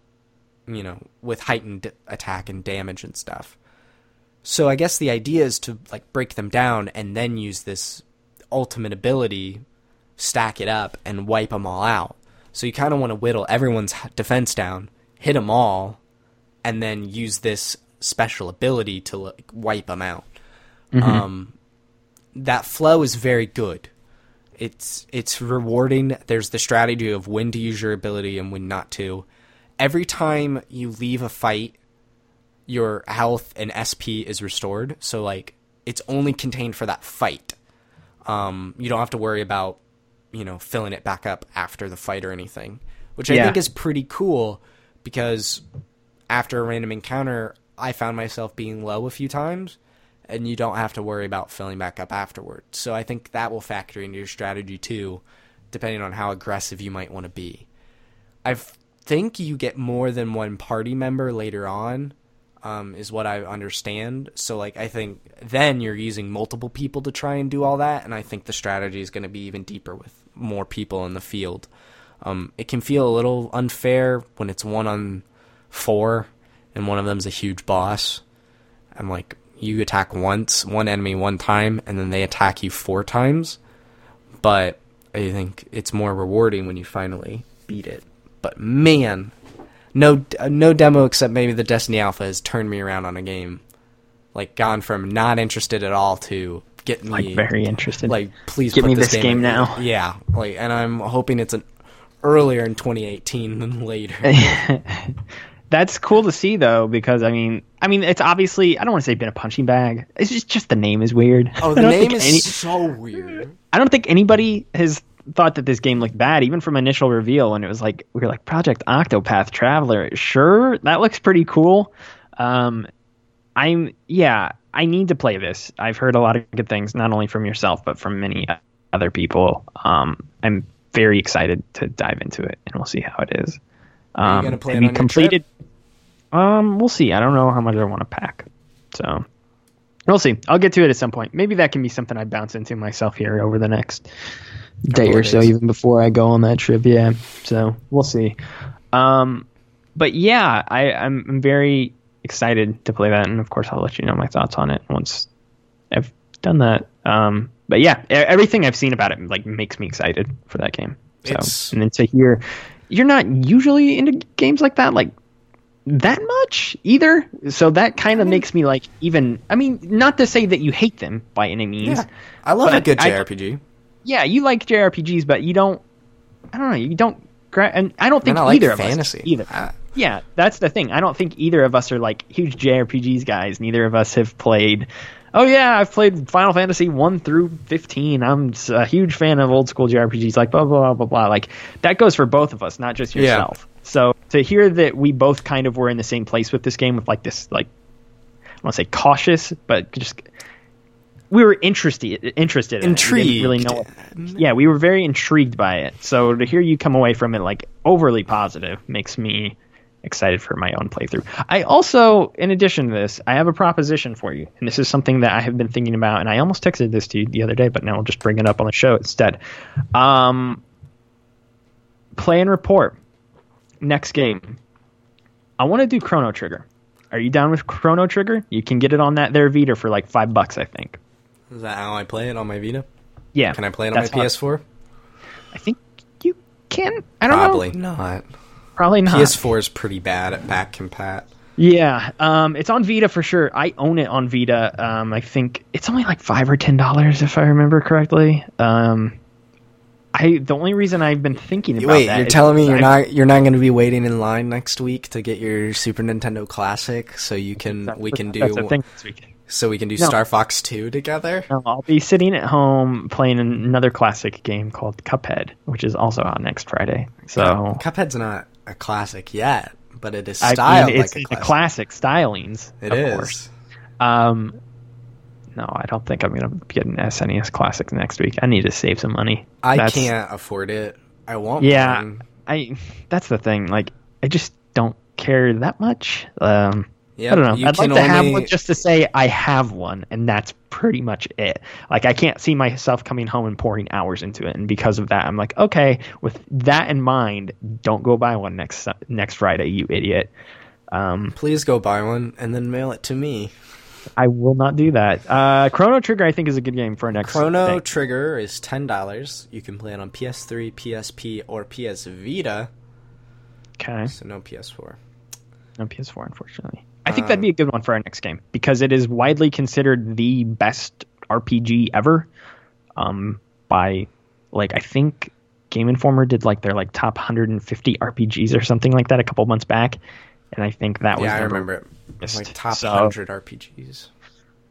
you know, with heightened attack and damage and stuff. So I guess the idea is to like break them down and then use this ultimate ability, stack it up, and wipe them all out. So you kind of want to whittle everyone's defense down, hit them all, and then use this special ability to like wipe them out. Mm-hmm. Um, that flow is very good. It's it's rewarding. There's the strategy of when to use your ability and when not to. Every time you leave a fight, your health and SP is restored. So like it's only contained for that fight. Um, you don't have to worry about you know, filling it back up after the fight or anything, which I yeah. think is pretty cool because after a random encounter, I found myself being low a few times and you don't have to worry about filling back up afterward. So I think that will factor into your strategy too, depending on how aggressive you might want to be. I think you get more than one party member later on, um, is what I understand. So like I think then you're using multiple people to try and do all that, and I think the strategy is going to be even deeper with more people in the field. Um, it can feel a little unfair when it's one on four and one of them's a huge boss. And like you attack once, one enemy one time, and then they attack you four times. But I think it's more rewarding when you finally beat it. But man, no no demo except maybe the Destiny Alpha has turned me around on a game. Like gone from not interested at all to get me like very interested. Like, please give me this, this game, game now. <laughs> Yeah, like, and I'm hoping it's an earlier in 2018 than later. <laughs> That's cool to see though, because I mean, I mean, it's obviously I don't want to say been a punching bag. It's just just the name is weird. Oh, the name is any, so weird. I don't think anybody has thought that this game looked bad, even from initial reveal when it was like we were like Project Octopath Traveler. Sure, that looks pretty cool. Um, I'm yeah, I need to play this. I've heard a lot of good things, not only from yourself but from many other people. Um, I'm very excited to dive into it, and we'll see how it is. Um, Are you gonna um, play it on completed? Um, we'll see. I don't know how much I want to pack, so we'll see. I'll get to it at some point. Maybe that can be something I bounce into myself here over the next day or so, even before I go on that trip. Yeah, so we'll see. Um, but yeah, I, I'm, I'm very excited to play that, and of course, I'll let you know my thoughts on it once I've done that. Um, but yeah, everything I've seen about it like makes me excited for that game. So, it's... and then to hear you're not usually into games like that, like that much either. So that kind of makes me like even. I mean, not to say that you hate them by any means. Yeah. I love a good JRPG. I, yeah, you like JRPGs, but you don't. I don't know. You don't. And I don't think either like of fantasy. us either. I, yeah, that's the thing. I don't think either of us are like huge JRPGs guys. Neither of us have played. Oh yeah, I've played Final Fantasy one through fifteen. I'm a huge fan of old school JRPGs. Like blah blah blah blah blah. Like that goes for both of us, not just yourself. Yeah. So to hear that we both kind of were in the same place with this game, with like this like I don't want to say cautious, but just we were interested interested in intrigued. It. really know. Yeah, we were very intrigued by it. So to hear you come away from it like overly positive makes me excited for my own playthrough. I also, in addition to this, I have a proposition for you, and this is something that I have been thinking about, and I almost texted this to you the other day, but now I'll just bring it up on the show instead. Um, play and report next game. I want to do Chrono Trigger. Are you down with Chrono Trigger? You can get it on that there Vita for like five bucks, I think. Is that how I play it on my Vita? Yeah. Can I play it on my PS4? I think you can. I don't Probably know. not. Probably not. PS4 is pretty bad at back compat. Yeah, um, it's on Vita for sure. I own it on Vita. Um, I think it's only like five or ten dollars if I remember correctly. Um, I the only reason I've been thinking about it Wait, that you're is telling me you're I- not you're not going to be waiting in line next week to get your Super Nintendo Classic so you can we can do That's the thing this week. so we can do No. Star Fox 2 together? No, I'll be sitting at home playing another classic game called Cuphead, which is also out next Friday. So Cuphead's not a classic yet, but it is I styled mean, it's like a classic. classic stylings. It of is. course. Um, no, I don't think I'm gonna get an SNES Classic next week. I need to save some money. I That's- can't afford it. I won't. Yeah, one. I. That's the thing. Like, I just don't care that much. Um, Yeah, I don't know. I'd like to have one just to say I have one, and that's pretty much it. Like, I can't see myself coming home and pouring hours into it, and because of that, I'm like, okay, with that in mind, don't go buy one next next Friday, you idiot. Um, Please go buy one and then mail it to me. I will not do that. Uh, Chrono Trigger, I think, is a good game for our next. Chrono thing. Trigger is ten dollars. You can play it on PS3, PSP, or PS Vita. Okay, So no PS4. no PS4, unfortunately. I think that'd be a good one for our next game because it is widely considered the best RPG ever. Um, by like I think Game Informer did like their like top 150 RPGs or something like that a couple months back, and I think that was Yeah, I remember it. Missed. Like top So- hundred RPGs.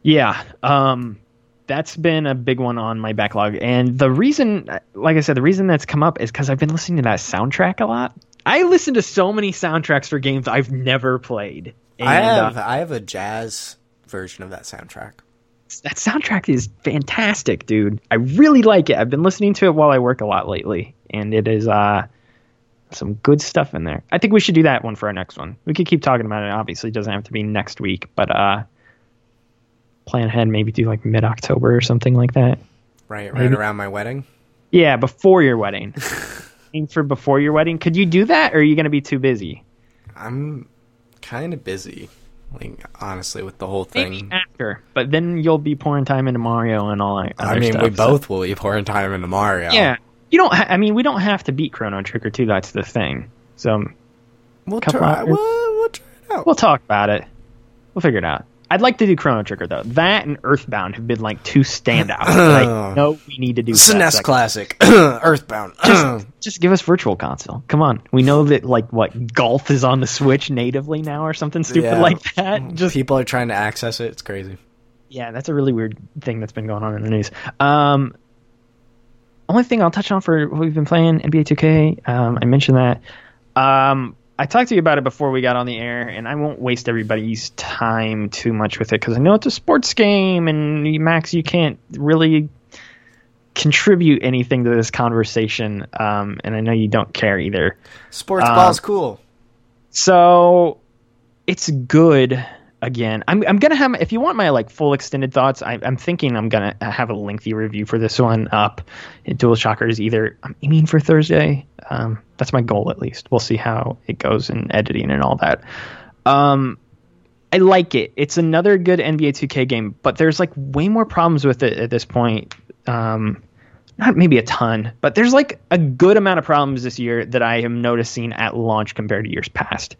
Yeah, um, that's been a big one on my backlog, and the reason, like I said, the reason that's come up is because I've been listening to that soundtrack a lot. I listen to so many soundtracks for games I've never played. And, I have uh, I have a jazz version of that soundtrack. that soundtrack is fantastic, dude. I really like it. I've been listening to it while I work a lot lately, and it is uh some good stuff in there. I think we should do that one for our next one. We could keep talking about it. Obviously, it doesn't have to be next week, but uh plan ahead, maybe do like mid October or something like that. Right, right Maybe. around my wedding. Yeah, before your wedding. <laughs> Aim for before your wedding. Could you do that, or are you going to be too busy? I'm kind of busy, like honestly, with the whole Maybe thing. after, but then you'll be pouring time into Mario and all that. I mean, stuff, we so- both will be pouring time into Mario. Yeah, you don't. Ha- I mean, we don't have to beat Chrono Trigger too. That's the thing. So we'll try. We'll, we'll try it out. we'll talk about it. We'll figure it out. I'd like to do Chrono Trigger though. That and Earthbound have been like two standouts. <clears throat> I know we need to do. SNES. Classic, <clears throat> Earthbound. <clears throat> Just, just give us Virtual Console. Come on. We know that like what golf is on the Switch natively now or something stupid Yeah. like that. Just People are trying to access it. It's crazy. yeah, that's a really weird thing that's been going on in the news. Um, only thing I'll touch on for what we've been playing NBA 2K. Um, I mentioned that. Um, I talked to you about it before we got on the air, and I won't waste everybody's time too much with it because I know it's a sports game, and Max, you can't really contribute anything to this conversation, um, and I know you don't care either. Sports Um, ball's cool. So it's good. Again, I'm I'm gonna have if you want my like full extended thoughts. I, I'm thinking I'm gonna have a lengthy review for this one up DualShockers. Either I'm aiming for Thursday. Um, that's my goal at least. We'll see how it goes in editing and all that. Um, I like it. It's another good NBA 2K game, but there's like way more problems with it at this point. Um, not maybe a ton, but there's like a good amount of problems this year that I am noticing at launch compared to years past.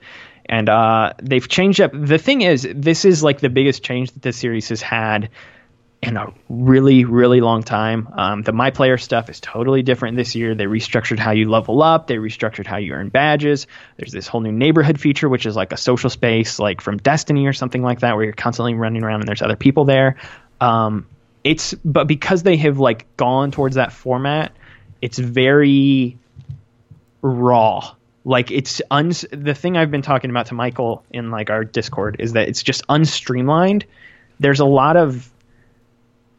And uh, they've changed up. The thing is, this is like the biggest change that this series has had in a really, really long time. Um, the My Player stuff is totally different this year. They restructured how you level up. They restructured how you earn badges. There's this whole new neighborhood feature, which is like a social space, like from Destiny or something like that, where you're constantly running around and there's other people there. Um, it's but because they have like gone towards that format, it's very raw. Like it's uns the thing I've been talking about to Michael in like our Discord is that it's just unstreamlined. There's a lot of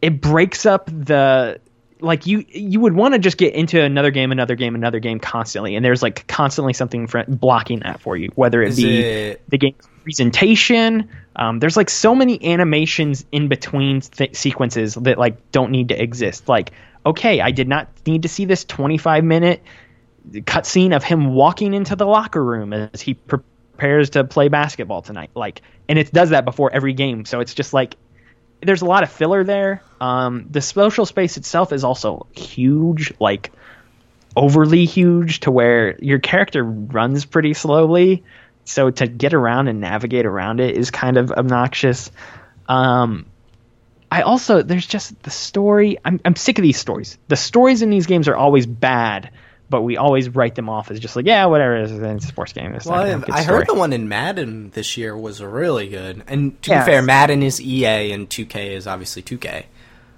it breaks up the like you you would want to just get into another game, another game, another game constantly, and there's like constantly something fr- blocking that for you, whether it Is be it the game presentation. Um, there's like so many animations in between th- sequences that like don't need to exist. Like, okay, I did not need to see this 25 minute cutscene of him walking into the locker room as he prepares to play basketball tonight. Like, and it does that before every game, so it's just like there's a lot of filler there. Um, the social space itself is also huge. Like overly huge to where your character runs pretty slowly. So to get around and navigate around it is kind of obnoxious. Um, I also there's just the story. I'm I'm sick of these stories. The stories in these games are always bad, but we always write them off as just like yeah, whatever. It's a sports game. It's well, not I heard the one in Madden this year was really good. And to Yeah. be fair, Madden is EA and 2K is obviously 2K.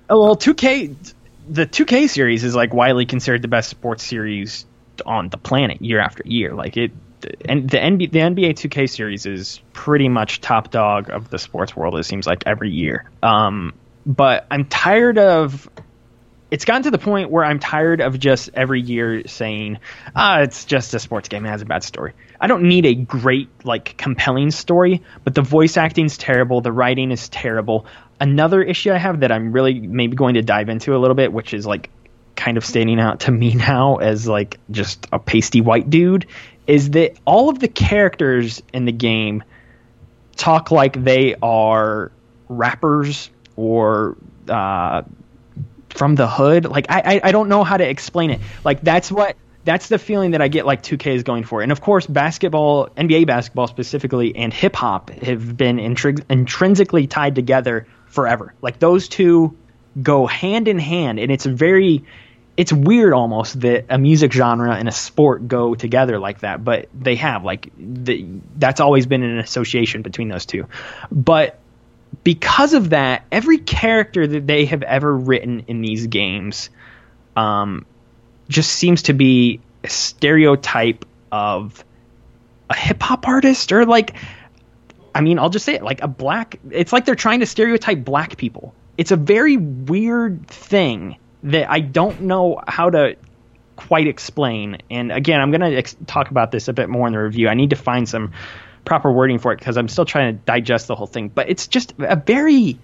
Oh, well, 2K, the 2K series is like widely considered the best sports series on the planet year after year. Like it, and the NBA, the NBA 2K series is pretty much top dog of the sports world. It seems like every year. Um, but I'm tired of. It's gotten to the point where I'm tired of just every year saying, "Ah, it's just a sports game. It has a bad story." I don't need a great, like, compelling story, but the voice acting's terrible. The writing is terrible. Another issue I have that I'm really maybe going to dive into a little bit, which is like kind of standing out to me <laughs> now as like just a pasty white dude, is that all of the characters in the game talk like they are rappers or uh, from the hood. Like I, I I don't know how to explain it. Like that's what that's the feeling that I get like 2K is going for. And of course, basketball, NBA basketball specifically, and hip hop have been intri- intrinsically tied together forever. Like those two go hand in hand, and it's very it's weird almost that a music genre and a sport go together like that, but they have like the, that's always been an association between those two. But because of that, every character that they have ever written in these games um, just seems to be a stereotype of a hip hop artist or like I mean, I'll just say it like a black it's like they're trying to stereotype black people. It's a very weird thing that I don't know how to quite explain. And again, I'm going to ex- talk about this a bit more in the review. I need to find some proper wording for it because I'm still trying to digest the whole thing. But it's just a very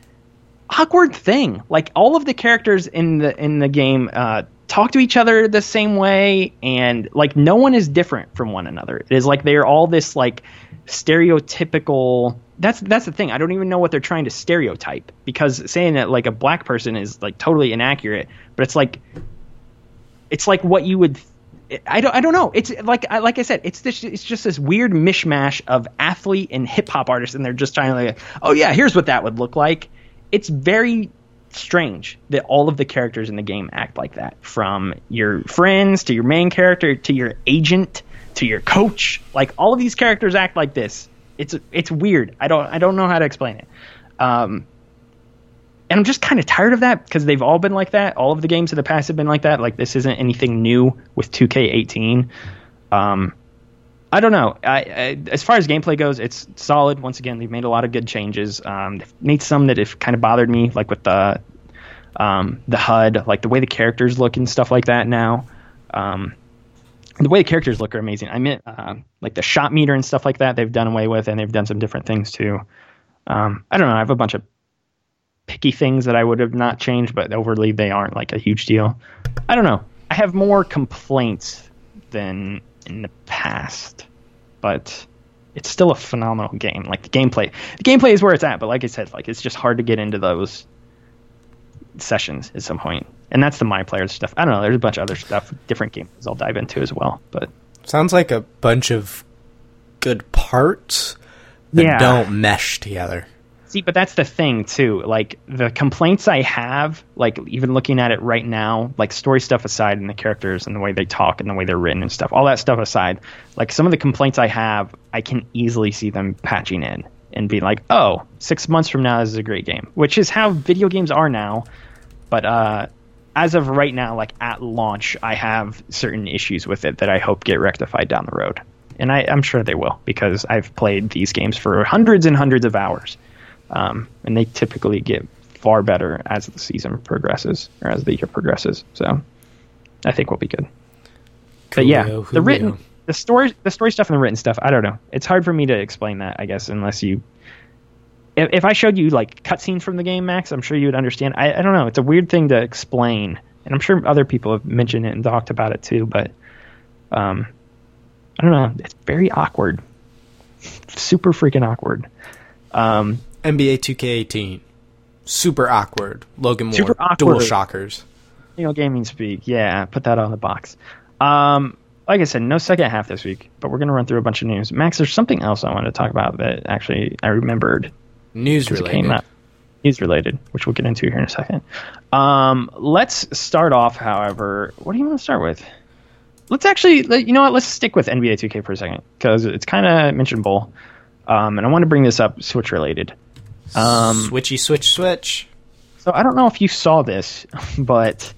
awkward thing. Like all of the characters in the in the game uh, talk to each other the same way, and like no one is different from one another. It is like they're all this like stereotypical. That's that's the thing. I don't even know what they're trying to stereotype because saying that like a black person is like totally inaccurate. But it's like it's like what you would. I don't. I don't know. It's like I- like I said. It's this. It's just this weird mishmash of athlete and hip hop artists, and they're just trying to like, oh yeah, here's what that would look like. It's very strange that all of the characters in the game act like that. From your friends to your main character to your agent to your coach, like all of these characters act like this. It's it's weird. I don't I don't know how to explain it. Um, and I'm just kind of tired of that because they've all been like that. All of the games of the past have been like that. Like this isn't anything new with 2K18. Um, I don't know. I, I, as far as gameplay goes, it's solid. Once again, they've made a lot of good changes. Um, they've made some that have kind of bothered me, like with the um, the HUD, like the way the characters look and stuff like that. Now, um, the way the characters look are amazing. I meant uh, like the shot meter and stuff like that. They've done away with, and they've done some different things too. Um, I don't know. I have a bunch of picky things that I would have not changed, but overly they aren't like a huge deal. I don't know. I have more complaints than in the past, but it's still a phenomenal game. Like the gameplay, the gameplay is where it's at. But like I said, like it's just hard to get into those sessions at some point. And that's the my players stuff. I don't know. There's a bunch of other stuff, different games I'll dive into as well. But Sounds like a bunch of good parts that Yeah. don't mesh together. See, but that's the thing too. Like the complaints I have, like even looking at it right now, like story stuff aside, and the characters and the way they talk and the way they're written and stuff, all that stuff aside, like some of the complaints I have, I can easily see them patching in and being like, "Oh, six months from now, this is a great game," which is how video games are now. But uh, as of right now, like at launch, I have certain issues with it that I hope get rectified down the road, and I, I'm sure they will because I've played these games for hundreds and hundreds of hours um, and they typically get far better as the season progresses or as the year progresses. So I think we'll be good. But yeah, Coolio, the written, the story, the story stuff and the written stuff. I don't know. It's hard for me to explain that. I guess unless you, if, if I showed you like cutscenes from the game, Max, I'm sure you would understand. I, I don't know. It's a weird thing to explain, and I'm sure other people have mentioned it and talked about it too. But um, I don't know. It's very awkward, super freaking awkward. Um, NBA 2K18. Super awkward. Logan Moore. Super awkward. DualShockers. you know, gaming speak. Yeah, put that on the box. Um, like I said, no second half this week, but we're gonna run through a bunch of news. Max, there's something else I wanted to talk about that actually I remembered News related. News related, which we'll get into here in a second. Um, let's start off, however. What do you want to start with? Let's actually, you know what? Let's stick with NBA 2K for a second because it's kind of mentionable, um, and I want to bring this up Switch related. Um, Switchy switch switch. So I don't know if you saw this, <laughs> but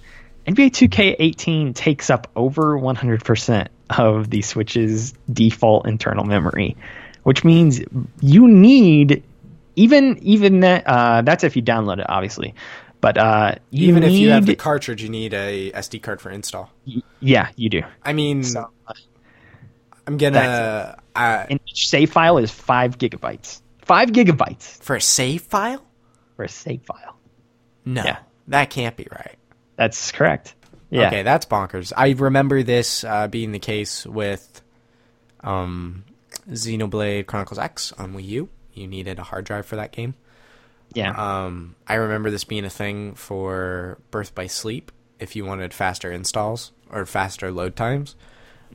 NBA 2K18 takes up over 100% of the Switch's default internal memory, which means you need even even that uh, that's if you download it, obviously. But uh, you Even if you have the cartridge, you need a SD card for install. yeah, you do. I mean, So, I'm gonna uh, and each save file is five gigabytes. Five gigabytes for a save file. for a save file. No, Yeah. that can't be right. That's correct. Yeah. Okay, that's bonkers. I remember this uh, being the case with um, Xenoblade Chronicles X on Wii U. You needed a hard drive for that game. Yeah. Um, I remember this being a thing for Birth by Sleep. If you wanted faster installs or faster load times,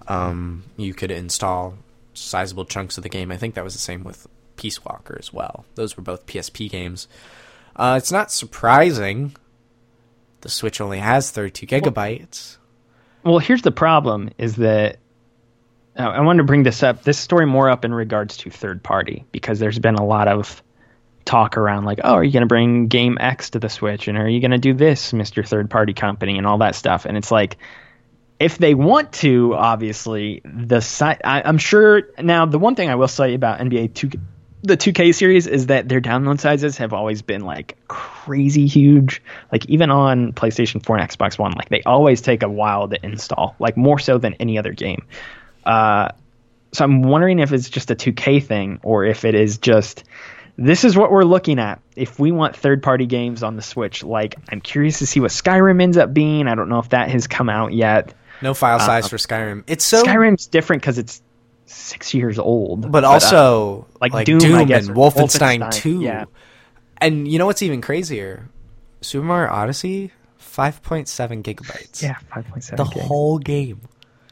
um, you could install sizable chunks of the game. I think that was the same with Peace Walker as well. Those were both PSP games. Uh, it's not surprising. The Switch only has 32 gigabytes. Well, here's the problem: is that uh, I wanted to bring this up, this story more up in regards to third party, because there's been a lot of talk around like, oh, are you going to bring Game X to the Switch, and are you going to do this, Mister Third Party Company, and all that stuff, and it's like. If they want to, obviously, the site. I'm sure. Now, the one thing I will say about NBA 2, the 2K series is that their download sizes have always been like crazy huge. Like even on PlayStation 4 and Xbox One, like they always take a while to install, like more so than any other game. Uh, so I'm wondering if it's just a 2K thing or if it is just this is what we're looking at. If we want third party games on the Switch, like I'm curious to see what Skyrim ends up being. I don't know if that has come out yet. No file size for Skyrim. It's so, Skyrim's different because it's six years old, but uh, also like like, Doom, Doom, guess, and Wolfenstein, Wolfenstein, 2. yeah. And you know what's even crazier? Super Mario Odyssey, 5.7 gigabytes. yeah, five point seven. The whole game.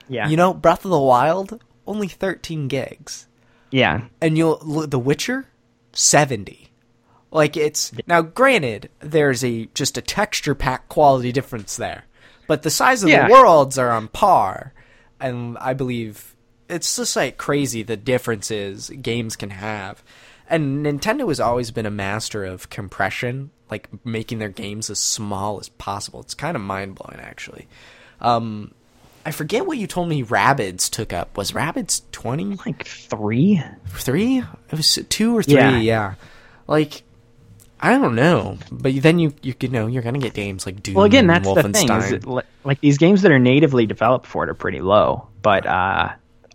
yeah, You know, Breath of the Wild, only 13 gigs. yeah, And you'll The Witcher, 70. Like it's now granted there's a just a texture pack quality difference there. But the size of Yeah. the worlds are on par. And I believe it's just like crazy the differences games can have. And Nintendo has always been a master of compression, like making their games as small as possible. It's kind of mind blowing actually. Um I forget what you told me Rabbids took up. Was Rabbids 20? like three. three? It was two or three. Yeah. Yeah. Like I don't know, but then you you could know you're gonna get games like Doom. Well, again, and that's the thing. It, like these games that are natively developed for it are pretty low, but uh,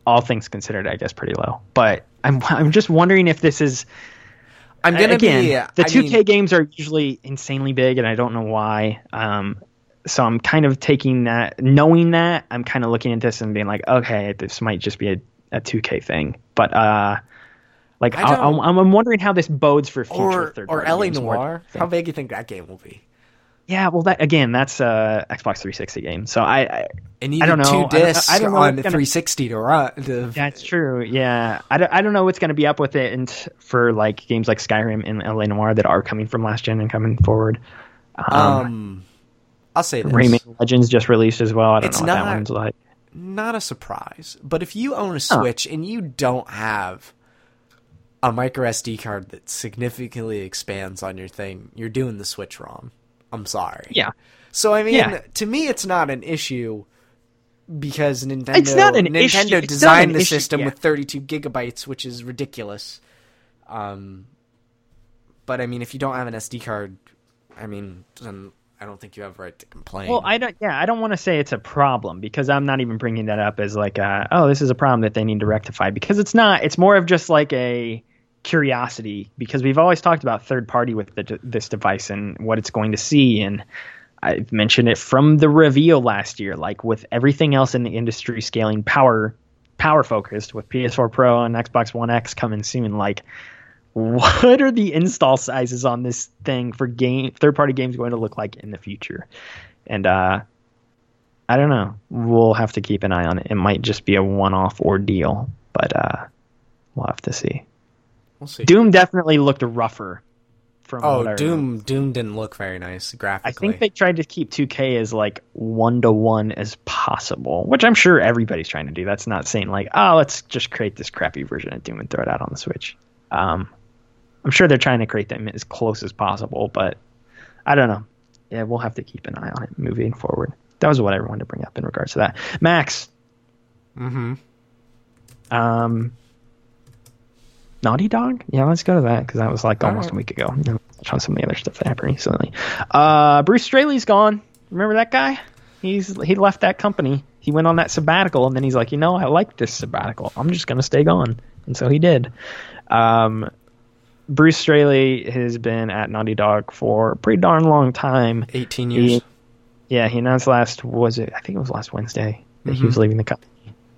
all things considered, I guess pretty low. But I'm <laughs> I'm just wondering if this is I'm gonna again be the I 2K mean, games are usually insanely big, and I don't know why. Um, so I'm kind of taking that, knowing that I'm kind of looking at this and being like, okay, this might just be a, a 2K thing, but uh. Like I I'm wondering how this bodes for future or third or games Noire. How big do you think that game will be? Yeah, well, that again, that's a Xbox 360 game. So I, I It needed I don't know. I two don't know- discs I don't know on gonna- 360 to run. To, that's true. Yeah, I don't, I don't know what's going to be up with it, and for like games like Skyrim and LA Noire that are coming from last gen and coming forward. Um, um, I'll say this: Rayman Legends just released as well. I don't It's know what not- that one's like. not a surprise. But if you own a Switch and you don't have a micro SD card that significantly expands on your thing, you're doing the Switch wrong. I'm sorry. Yeah, So I mean, Yeah. to me, it's not an issue because Nintendo It's not an Nintendo issue- it's not an designed the issue, system yeah. with 32 gigabytes, which is ridiculous. Um, but I mean, if you don't have an SD card, I mean, then I don't think you have a right to complain. Well, I don't. Yeah, I don't want to say it's a problem because I'm not even bringing that up as like, a, oh, this is a problem that they need to rectify because it's not. It's more of just like a curiosity because we've always talked about third party with the, this device and what it's going to see and. I've mentioned it from the reveal last year. Like with everything else in the industry scaling power, power focused with PS4 Pro and Xbox One X coming soon. Like, what are the install sizes on this thing for game third party games going to look like in the future? And uh, I don't know. We'll have to keep an eye on it. It might just be a one-off ordeal, but uh, we'll have to see. We'll see. Doom definitely looked rougher. From oh, remember. Doom Doom didn't look very nice graphically. I think they tried to keep 2K as like one to one as possible, which I'm sure everybody's trying to do. That's not saying like, oh, let's just create this crappy version of Doom and throw it out on the Switch. Um, I'm sure they're trying to create them as close as possible, but I don't know. Yeah, we'll have to keep an eye on it moving forward. That was what I wanted to bring up in regards to that. Max, Mm-hmm. um, Naughty Dog? Yeah, let's go to that because that was like almost right. a week ago. Touch on some of the other stuff that happened recently. Uh, Bruce Straley's gone. Remember that guy? He's he left that company. He went on that sabbatical, and then he's like, you know, I like this sabbatical. I'm just gonna stay gone, and so he did. Um, Bruce Straley has been at Naughty Dog for a pretty darn long time. 18 He- years. Yeah, he announced last was it? I think it was last Wednesday that he was leaving the company.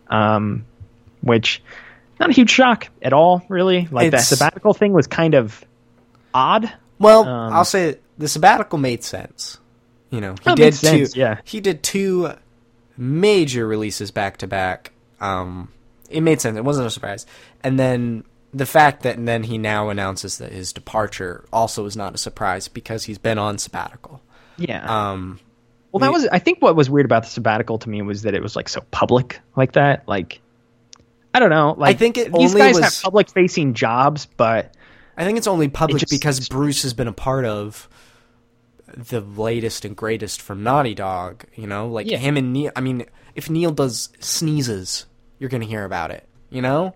Um, which not a huge shock at all, really. Like It's- that sabbatical thing was kind of odd. Well, Um, I'll say the sabbatical made sense. You know, he That did makes two. sense, yeah. He did two major releases back to back. Um, it made sense. It wasn't a surprise. And then the fact that then he now announces that his departure also is not a surprise because he's been on sabbatical. Yeah. Um, well, that was I think what was weird about the sabbatical to me was that it was like so public like that. Like I don't know. Like I think it these only guys was- have public facing jobs, but I think it's only public just- because Bruce has been a part of the latest and greatest from Naughty Dog. You know, like Yeah. him and Neil. I mean, if Neil does sneezes, you're gonna hear about it. You know,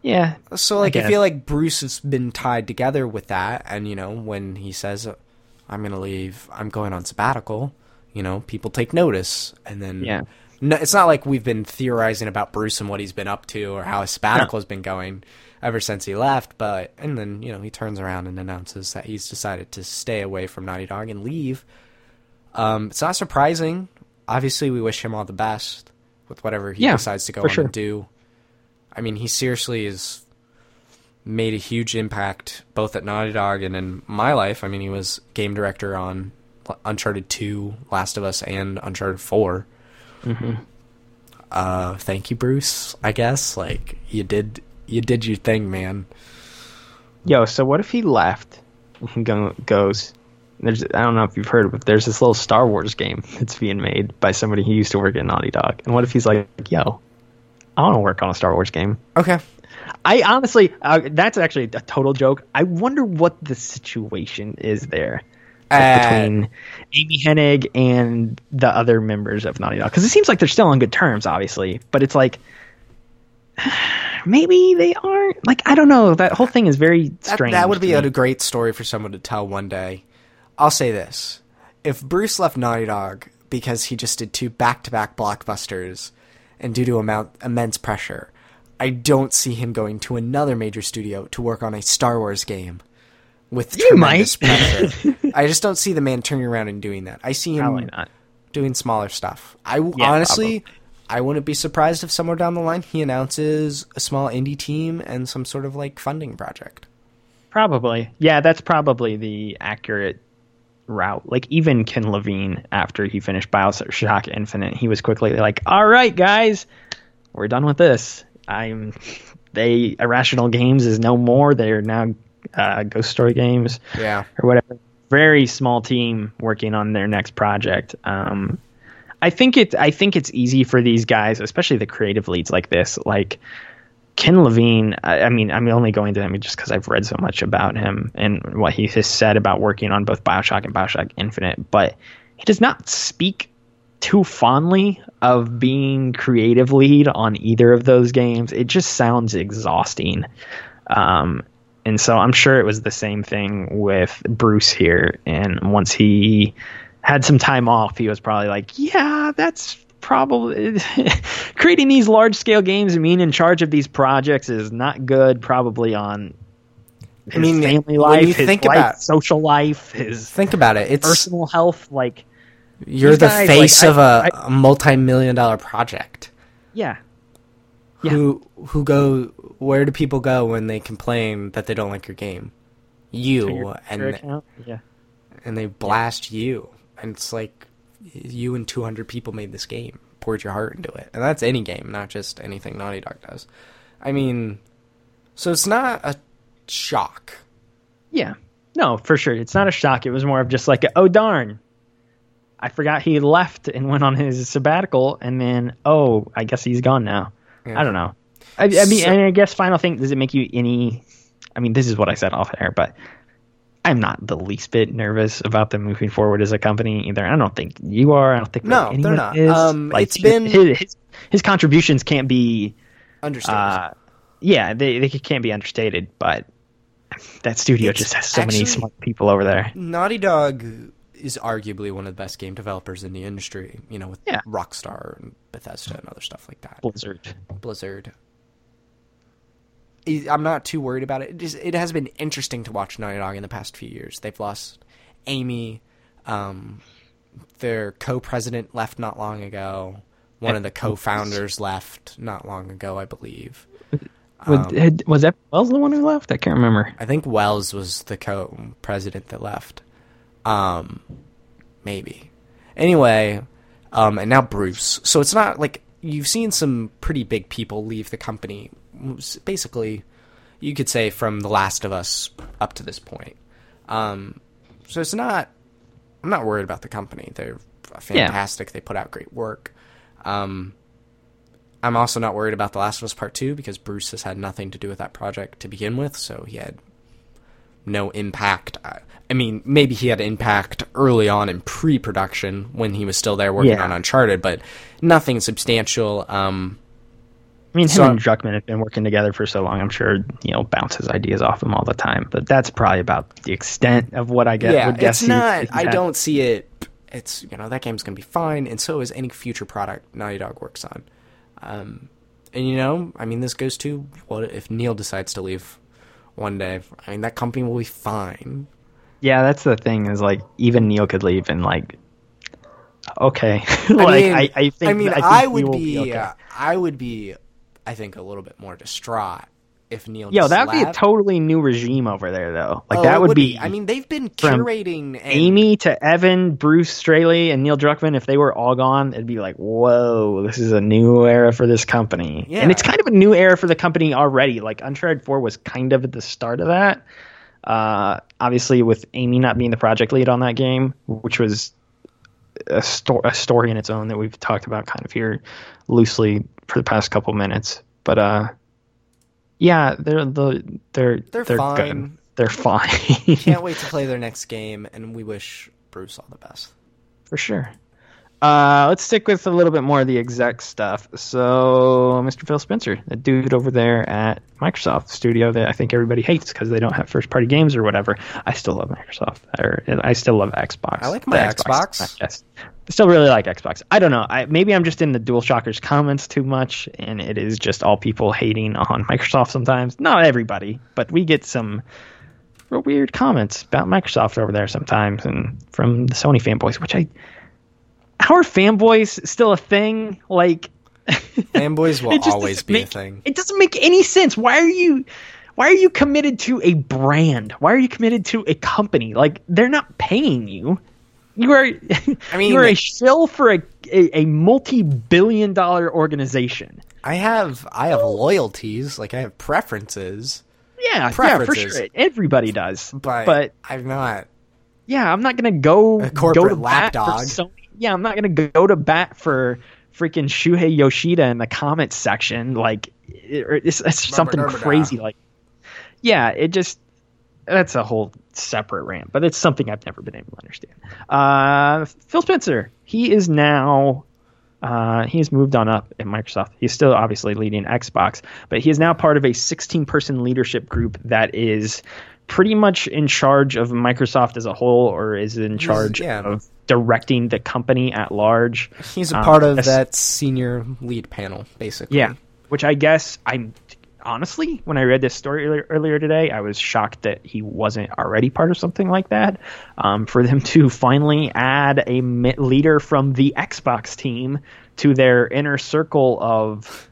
yeah, so like I, guess. feel like Bruce has been tied together with that, and you know, when he says, "I'm gonna leave, I'm going on sabbatical," you know, people take notice, and then Yeah. No, it's not like we've been theorizing about Bruce and what he's been up to or how his sabbatical has been going ever since he left. But and then you know he turns around and announces that he's decided to stay away from Naughty Dog and leave. Um, it's not surprising. Obviously, we wish him all the best with whatever he Yeah, decides to go on sure. and do. I mean, he seriously has made a huge impact both at Naughty Dog and in my life. I mean, he was game director on Uncharted 2, Last of Us, and Uncharted 4. Uh, thank you, Bruce. I guess like you did, you did your thing, man. Yo, so what if he left and go, goes? There's, I don't know if you've heard, but there's this little Star Wars game <laughs> that's being made by somebody who used to work at Naughty Dog. And what if he's like, yo, I want to work on a Star Wars game? Okay. I honestly, uh, that's actually a total joke. I wonder what the situation is there like, between Amy Hennig and the other members of Naughty Dog. Because it seems like they're still on good terms, obviously. But it's like, <sighs> maybe they aren't. Like, I don't know. That whole thing is very That, strange. that would be to a great story for someone to tell one day. I'll say this: if Bruce left Naughty Dog because he just did two back-to-back blockbusters, and due to amount immense pressure, I don't see him going to another major studio to work on a Star Wars game with You tremendous might. pressure. <laughs> I just don't see the man turning around and doing that. I see him doing smaller stuff. I Yeah, honestly, probably. I wouldn't be surprised if somewhere down the line he announces a small indie team and some sort of like funding project. Probably. Yeah, that's probably the accurate route. Like even Ken Levine, after he finished Bioshock Infinite, he was quickly like, "All right, guys, we're done with this. I'm they Irrational Games is no more. They're now uh, Ghost Story Games Yeah. or whatever. Very small team working on their next project. Um, I think it. I think it's easy for these guys, especially the creative leads like this, like Ken Levine. I, I mean, I'm only going to him just because I've read so much about him and what he has said about working on both Bioshock and Bioshock Infinite. But he does not speak too fondly of being creative lead on either of those games. It just sounds exhausting. Um, and so I'm sure it was the same thing with Bruce here. And once he had some time off, he was probably like, yeah, that's probably <laughs> creating these large scale games and being in charge of these projects is not good, probably on his mean, family life, you his think life, about- social life, his Think about it. It's personal health. Like, you're the guys, face like, of I- a, a multi-million dollar project. yeah, Yeah. Who who go? Where do people go when they complain that they don't like your game? You Your and account, yeah. and they blast you, and it's like you and 200 people made this game, poured your heart into it, and that's any game, not just anything Naughty Dog does. I mean, so it's not a shock. Yeah. No, for sure. It's not a shock. It was more of just like, a, oh darn, I forgot he left and went on his sabbatical, and then oh, I guess he's gone now. Yeah. I don't know. I, I mean, So- and I guess final thing, does it make you any? I mean, this is what I said off air, but I'm not the least bit nervous about them moving forward as a company either. I don't think you are. I don't think No, really they're not. Is. Um, Like, it's been- his, his his contributions can't be. Understood. Uh, yeah, they they can't be understated, but that studio It's just has so many smart people over there. Naughty Dog is arguably one of the best game developers in the industry. You know, with Yeah. Rockstar and Bethesda and other stuff like that. Blizzard. Blizzard. I'm not too worried about it. It, just, it has been interesting to watch Naughty Dog in the past few years. They've lost Amy, um, their co-president left not long ago. One of the co-founders left not long ago, I believe. Um, had- was that Wells the one who left? I can't remember. I think Wells was the co-president that left. Um, maybe. Anyway, um, and now Bruce. So it's not like you've seen some pretty big people leave the company. Basically, you could say from The Last of Us up to this point. Um, so it's not. I'm not worried about the company. They're fantastic. They put out great work. Um, I'm also not worried about The Last of Us Part 2 because Bruce has had nothing to do with that project to begin with, so he had no impact. I- mean, maybe he had impact early on in pre production when he was still there working Yeah. on Uncharted, but nothing substantial. Um, I mean, him So- and Druckmann have been working together for so long. I'm sure you know bounces ideas off him all the time. But that's probably about the extent of what I get. yeah, would guess it's not. I don't see it. It's you know that game's gonna be fine, and so is any future product Naughty Dog works on. Um, and you know, I mean, this goes to what if Neil decides to leave one day? I mean, that company will be fine. Yeah, that's the thing. Is like even Neil could leave and like. Okay, <laughs> like I, I think I mean, I, I, would will be, okay. uh, I would be, I think, a little bit more distraught if Neil. Yo, that would be a totally new regime over there, though. Like Oh, that it would, be. I mean, they've been curating and, Amy to Evan, Bruce Straley, and Neil Druckmann, if they were all gone, it'd be like, whoa, this is a new era for this company. Yeah. And it's kind of a new era for the company already. Like Uncharted 4 was kind of at the start of that. Uh, obviously, with Amy not being the project lead on that game, which was a, sto- a story in its own that we've talked about kind of here loosely for the past couple minutes. But uh, yeah, they're the they're They're they're fine. good. They're fine. can't wait to <laughs> play their next game, and we wish Bruce all the best. For sure. Uh, let's stick with a little bit more of the exec stuff. So, Mr. Phil Spencer, the dude over there at Microsoft Studio that I think everybody hates because they don't have first party games or whatever. I still love Microsoft, or I still love Xbox. I like my The Xbox. Yes, I still really like Xbox. I don't know. I, maybe I'm just in the DualShockers comments too much, and it is just all people hating on <laughs> Microsoft sometimes. Not everybody, but we get some real weird comments about Microsoft over there sometimes, and from the Sony fanboys, which I. How are fanboys still a thing? Like, <laughs> Fanboys will always be a thing. It doesn't make any sense. Why are you? Why are you committed to a brand? Why are you committed to a company? Like they're not paying you. You are. I <laughs> mean- you are a shill for a a, a multi-billion-dollar organization. I have, I have loyalties, like I have preferences, Yeah, yeah, for Preferences. sure. Everybody does. but, But I'm not. yeah, I'm not gonna go A corporate go to lapdog. Sony. Yeah, I'm not gonna go to bat for freaking Shuhei Yoshida in the comments section. Like, it's, it's something crazy. Like, yeah, it just that's a whole separate rant, but it's something I've never been able to understand. Uh, Phil Spencer, he is now. Uh, he has moved on up at Microsoft. He's still obviously leading Xbox, but he is now part of a 16 person leadership group that is pretty much in charge of Microsoft as a whole or is in charge yeah. of directing the company at large. He's a Um, part of that's- that senior lead panel, basically. Yeah, which I guess I'm honestly, when I read this story earlier, earlier today, I was shocked that he wasn't already part of something like that. Um, for them to finally add a leader from the Xbox team to their inner circle of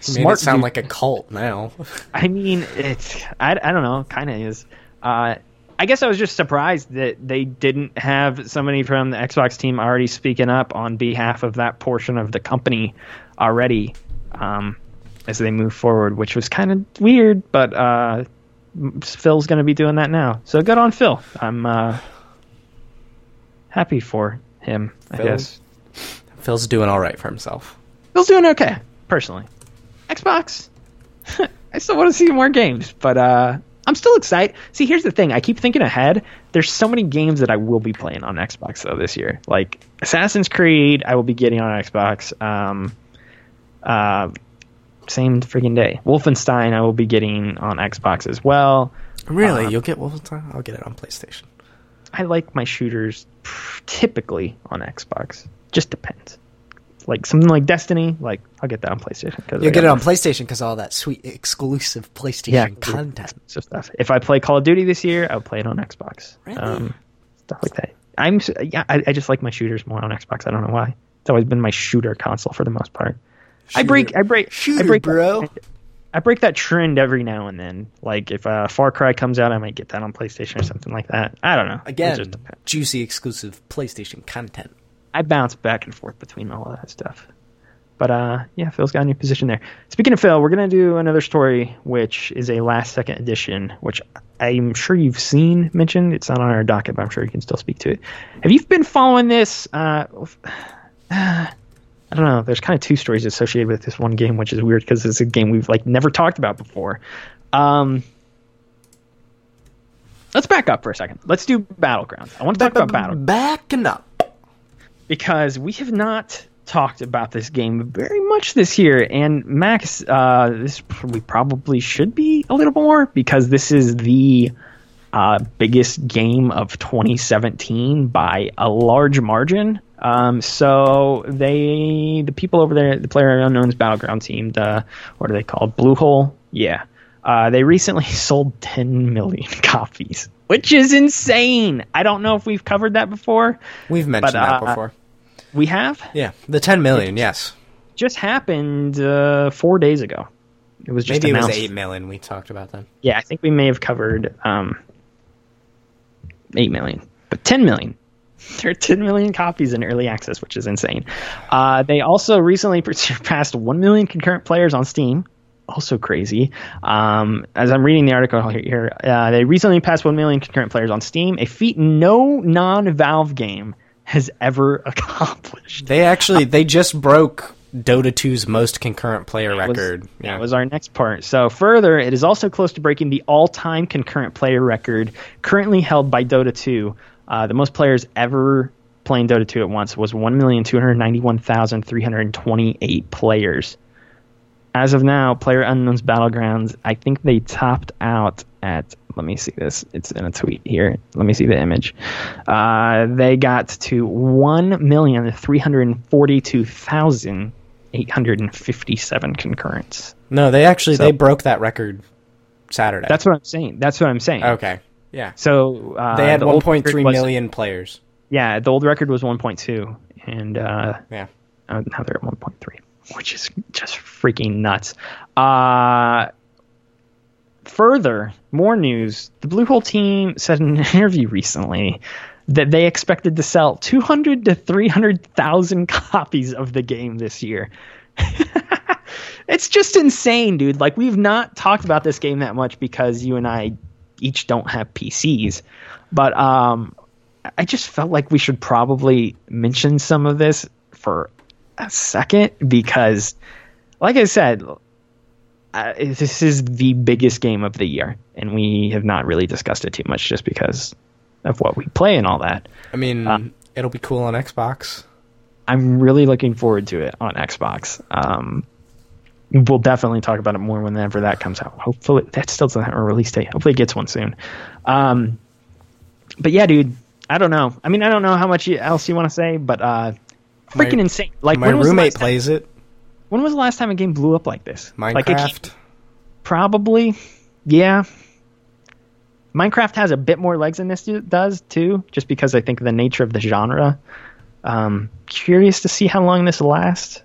He made smart it sound dude- like a cult now. I mean, it's I, I don't know, kind of is. Uh, I guess I was just surprised that they didn't have somebody from the Xbox team already speaking up on behalf of that portion of the company already um, as they move forward, which was kind of weird. But uh, Phil's going to be doing that now, so good on Phil. I'm uh, happy for him. I guess Phil's doing all right for himself. Phil's doing okay, personally. Xbox, <laughs> I still want to see more games, but uh, I'm still excited. See, here's the thing: I keep thinking ahead. There's so many games that I will be playing on Xbox though this year. Like Assassin's Creed, I will be getting on Xbox. Um, uh, same freaking day. Wolfenstein, I will be getting on Xbox as well. Really? Uh, You'll get Wolfenstein? I'll get it on PlayStation. I like my shooters typically on Xbox. Just depends. Like something like Destiny, like I'll get that on PlayStation. Cause You'll get it on PlayStation because all that sweet exclusive PlayStation Yeah, content. So stuff. If I play Call of Duty this year, I'll play it on Xbox. Really? Um, stuff like that. I'm yeah. I, I just like my shooters more on Xbox. I don't know why. It's always been my shooter console for the most part. I break. I break. I Shooter, break, bro. I break that trend every now and then. Like if uh, Far Cry comes out, I might get that on PlayStation or something like that. I don't know. Again, just juicy exclusive PlayStation content. I bounce back and forth between all of that stuff. But uh, yeah, Phil's got a new position there. Speaking of Phil, we're gonna do another story, which is a last second edition, which I'm sure you've seen mentioned. It's not on our docket, but I'm sure you can still speak to it. Have you been following this? Uh, <sighs> I don't know. There's kind of two stories associated with this one game, which is weird because it's a game we've like never talked about before. Um, let's back up for a second. Let's do Battlegrounds. I want to talk about Battlegrounds Backing up. Because we have not talked about this game very much this year. And Max, uh, this we probably should be a little more because this is the uh, biggest game of 2017 by a large margin. Um, so they, the people over there, the PlayerUnknown's Battleground team, the what are they called? Bluehole, yeah. Uh, they recently <laughs> sold 10 million <laughs> copies, which is insane. I don't know if we've covered that before. We've mentioned But, that uh, before. We have Yeah, the 10 million, yes. just happened uh, four days ago. It was just Maybe it was 8 million we talked about then. Yeah, I think we may have covered um, eight million, but ten million. <laughs> There are 10 million copies in early access, which is insane. Uh, they also recently <laughs> surpassed 1 million concurrent players on Steam. Also crazy. Um, as I'm reading the article here, uh, they recently passed 1 million concurrent players on Steam, a feat no non Valve game has ever <laughs> accomplished. They actually, they just broke Dota 2's most concurrent player was- record. That was our next part. So further, it is also close to breaking the all-time concurrent player record currently held by Dota 2. Uh, the most players ever playing Dota 2 at once was 1,291,328 players. As of now, PlayerUnknown's Battlegrounds, I think they topped out at. Let me see this. It's in a tweet here. Let me see the image. Uh, they got to one million three hundred forty-two thousand eight hundred and fifty-seven concurrents. No, they actually, So- they broke that record Saturday. That's what I'm saying. That's what I'm saying. okay. Yeah. So uh, They had the old 1.3 record was- players. Yeah, the old record was 1.2, and uh, Yeah. uh, now they're at 1.3, which is just freaking nuts. Uh, further, more news: the Bluehole team said in an <laughs> interview recently that they expected to sell 200 to 300,000 copies of the game this year. <laughs> it's just insane, dude. Like we've not talked about this game that much because you and I each don't have PCs, but um, I just felt like we should probably mention some of this for a second because, like I said, uh, this is the biggest game of the year, and we have not really discussed it too much just because of what we play and all that. I mean, Uh, it'll be cool on Xbox. I'm really looking forward to it on Xbox. Um, we'll definitely talk about it more whenever that comes out. Hopefully, that still doesn't have a release date. Hopefully, it gets one soon. Um, but yeah, dude, I don't know. I mean, I don't know how much else you want to say, but uh, freaking My- insane. Like My when was the roommate last time- plays it. when was the last time a game blew up like this? Like Minecraft. probably, yeah. Minecraft has a bit more legs than this does too, just because I think the nature of the genre. Um, curious to see how long this lasts,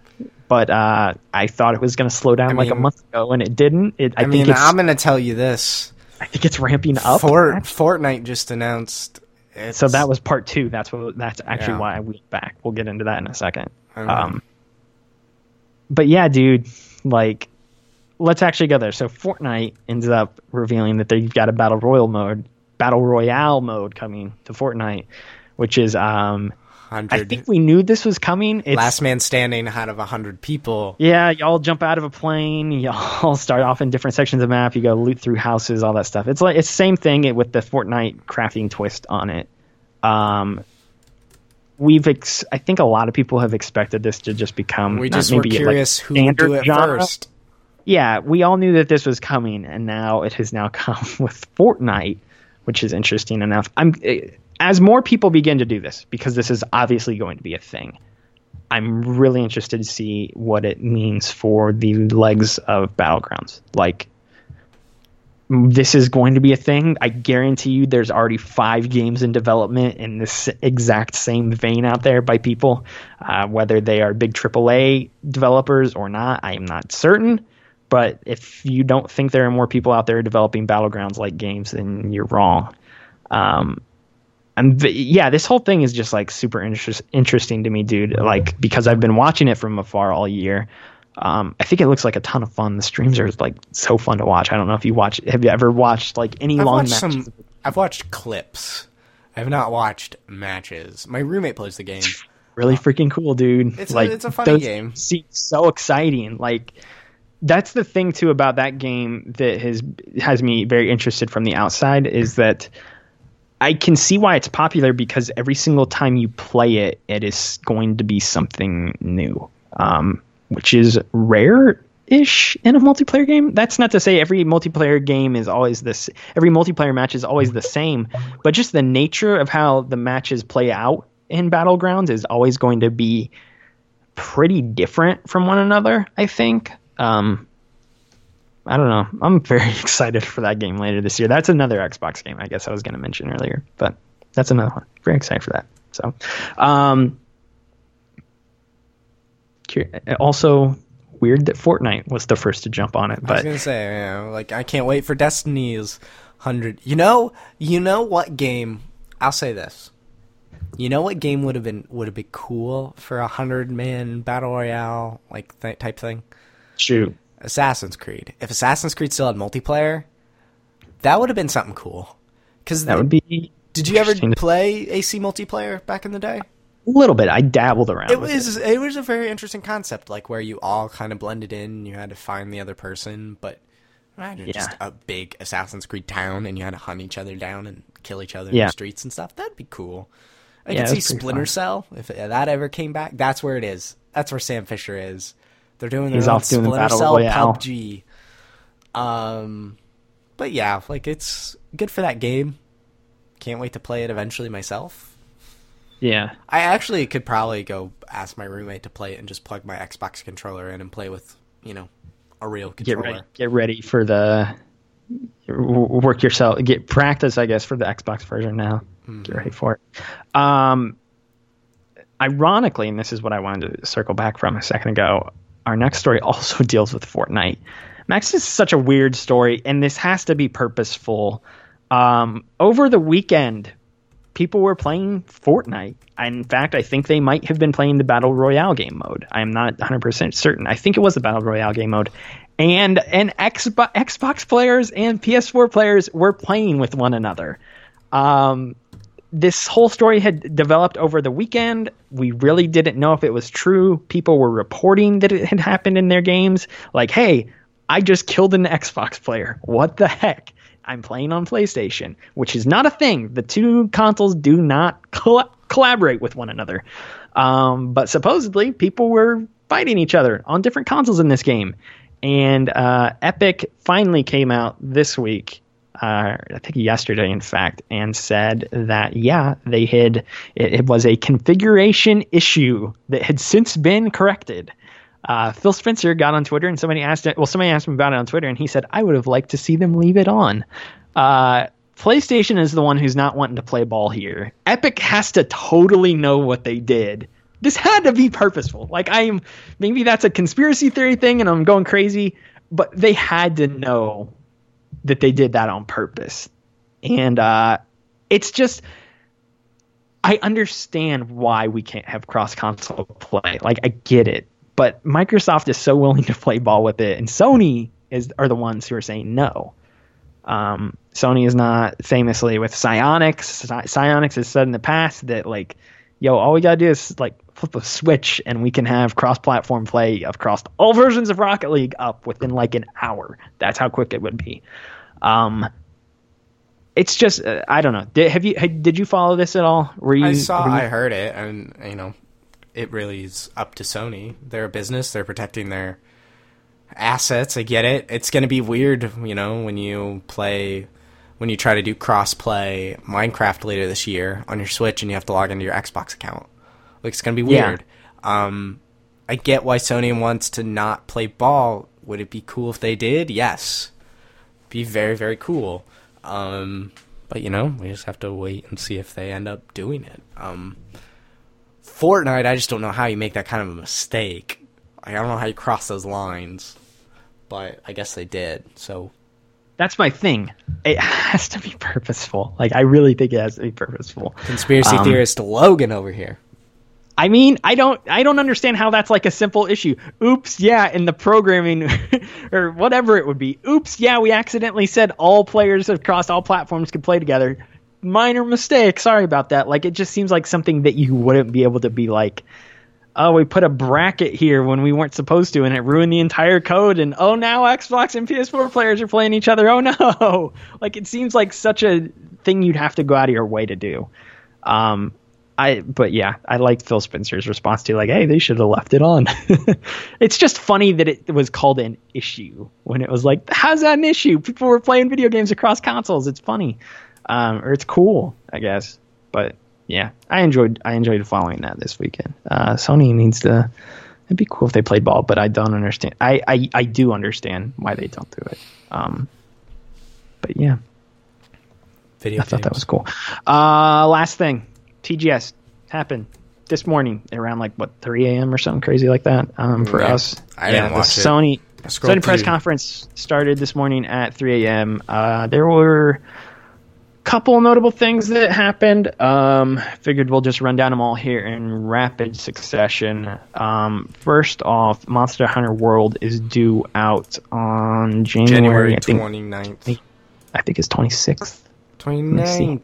but uh, I thought it was going to slow down I like a month ago, and it didn't. It, I, I, think mean, I'm going to tell you this. I think it's ramping up. Fort, Fortnite just announced. It's, so that was part two. That's what. That's actually Yeah. why I went back. We'll get into that in a second. Um, but yeah, dude, like, let's actually go there. So Fortnite ends up revealing that they've got a battle royal mode, battle royale mode coming to Fortnite, which is um, I think we knew this was coming. It's, last man standing out of 100 people. yeah, y'all jump out of a plane. <laughs> Y'all start off in different sections of the map. You go loot through houses, all that stuff. It's like it's the same thing with the Fortnite crafting twist on it. Um, we've ex- I think a lot of people have expected this to just become We just were maybe, like, curious who would do it genre. first. Yeah, we all knew that this was coming, and now it has now <laughs> come with Fortnite, which is interesting enough. I'm eh, as more people begin to do this because this is obviously going to be a thing. I'm really interested to see what it means for the legs of battlegrounds. Like, this is going to be a thing. I guarantee you, there's already five games in development in this exact same vein out there by people. Uh, whether they are big AAA developers or not, I am not certain. But if you don't think there are more people out there developing battlegrounds like games, then you're wrong. Um, and yeah, this whole thing is just like super interest- interesting to me, dude. Like because I've been watching it from afar all year. Um, I think it looks like a ton of fun. The streams are like so fun to watch. I don't know if you watch. Have you ever watched like any I've long watched matches? some. I've watched clips. I have not watched matches. My roommate plays the game. really freaking cool, dude. It's a- like it's a funny game. Seem so exciting. Like that's the thing too about that game that has has me very interested from the outside is that I can see why it's popular because every single time you play it, it is going to be something new, um, which is rare. Ish in a multiplayer game. That's not to say every multiplayer game is always this. Every multiplayer match is always the same, but just the nature of how the matches play out in battlegrounds is always going to be pretty different from one another. I think. Um, I don't know. I'm very <laughs> excited for that game later this year. That's another Xbox game. I guess I was going to mention earlier, but that's another one. Very excited for that. So, um, also weird that Fortnite was the first to jump on it, But I was but gonna say, you know, like I can't wait for Destiny's hundred. You know, you know what game? I'll say this. You know what game would have been would have been cool for a hundred man battle royale like th- type thing? shoot, Assassin's Creed. If Assassin's Creed still had multiplayer, that would have been something cool. Because that would be. Did you ever play AC multiplayer back in the day? a little bit? I dabbled around. It was it was a very interesting concept, like where you all kind of blended in. and You had to find the other person, but imagine just a big Assassin's Creed town, and you had to hunt each other down and kill each other in the streets and stuff. That'd be cool. I Yeah, could see Splinter fun. Cell if that ever came back. That's where it is. That's where Sam Fisher is. They're doing their He's own off doing the Splinter Battle Cell Royale. PUBG. Um, but yeah, like it's good for that game. Can't wait to play it eventually myself. Yeah, I actually could probably go ask my roommate to play it and just plug my Xbox controller in and play with, you know, a real get controller. ready. Get ready for the work yourself. Get practice, I guess, for the Xbox version now. Get ready for it. Um, ironically, and this is what I wanted to circle back from a second ago. Our next story <laughs> also deals with Fortnite. Max is such a weird story, and this has to be purposeful. Um, over the weekend, people were playing Fortnite. In fact, I think they might have been playing the Battle Royale game mode. I am not 100% certain. I think it was the Battle Royale game mode. And and Xbox, players and PS4 players were playing with one another. Um, this whole story had developed over the weekend. We really didn't know if it was true. People were reporting that it had happened in their games. Like, hey, I just killed an Xbox player. What the heck? I'm playing on PlayStation, which is not a thing. The two consoles do not coll- collaborate with one another. Um, but supposedly, people were fighting each other on different consoles in this game. And uh, Epic finally came out this week uh, I think yesterday, in fact, and said that yeah, they had it, it was a configuration issue that had since been corrected. Uh, Phil Spencer got on Twitter and somebody asked it. Well, somebody asked him about it on Twitter, and he said, "I would have liked to see them leave it on." Uh, PlayStation is the one who's not wanting to play ball here. Epic has to totally know what they did. This had to be purposeful. Like I am, maybe that's a conspiracy theory thing, and I'm going crazy, but they had to know that they did that on purpose. And uh, it's just I understand why we can't have cross console play. Like I get it. But Microsoft is so willing to play ball with it and Sony is are the ones who are saying no. Um, Sony is not famously with Psyonix. Psyonix has said in the past that like, yo, all we gotta do is like flip a switch and we can have cross-platform play across all versions of Rocket League up within like an hour. That's how quick it would be. Um, it's just uh, I don't know. Did have you did you follow this at all? Were you? I saw. You... I heard it, and you know, it really is up to Sony. They're a business. They're protecting their assets. I get it. It's going to be weird, you know, when you play when you try to do cross play Minecraft later this year on your Switch and you have to log into your Xbox account. Like it's going to be weird. Yeah. Um I get why Sony wants to not play ball. Would it be cool if they did? Yes. Be very very cool. Um but you know, we just have to wait and see if they end up doing it. Um Fortnite, I just don't know how you make that kind of a mistake. I don't know how you cross those lines but I guess they did. So that's my thing. It <laughs> has to be purposeful. Like I really think it has to be purposeful. Conspiracy um, theorist Logan over here. I mean, I don't I don't understand how that's like a simple issue. Oops, yeah, in the programming <laughs> or whatever it would be. Oops, yeah, we accidentally said all players across all platforms could play together. Minor mistake. Sorry about that. Like it just seems like something that you wouldn't be able to be like oh, we put a bracket here when we weren't supposed to, and it ruined the entire code. And oh, now Xbox and PS4 players are playing each other. Oh no! <laughs> Like it seems like such a thing you'd have to go out of your way to do. Um, I, but yeah, I like Phil Spencer's response to like, hey, they should have left it on. <laughs> it's just funny that it was called an issue when it was like, how's that an issue? People were playing video games across consoles. It's funny, um, or it's cool, I guess. But yeah, I enjoyed I enjoyed following that this weekend. Uh, Sony needs to. It'd be cool if they played ball, but I don't understand. I I, I do understand why they don't do it. Um, but yeah, video. I games. thought that was cool. Uh, last thing, TGS happened this morning around like what 3 a.m. or something crazy like that. Um, for yeah, us, I yeah, didn't watch the Sony Sony press conference started this morning at 3 a.m. Uh, there were couple notable things that happened. Um, figured we'll just run down them all here in rapid succession. Um, first off, Monster Hunter World is due out on January, January 29th. I think, it's 26th. 29th.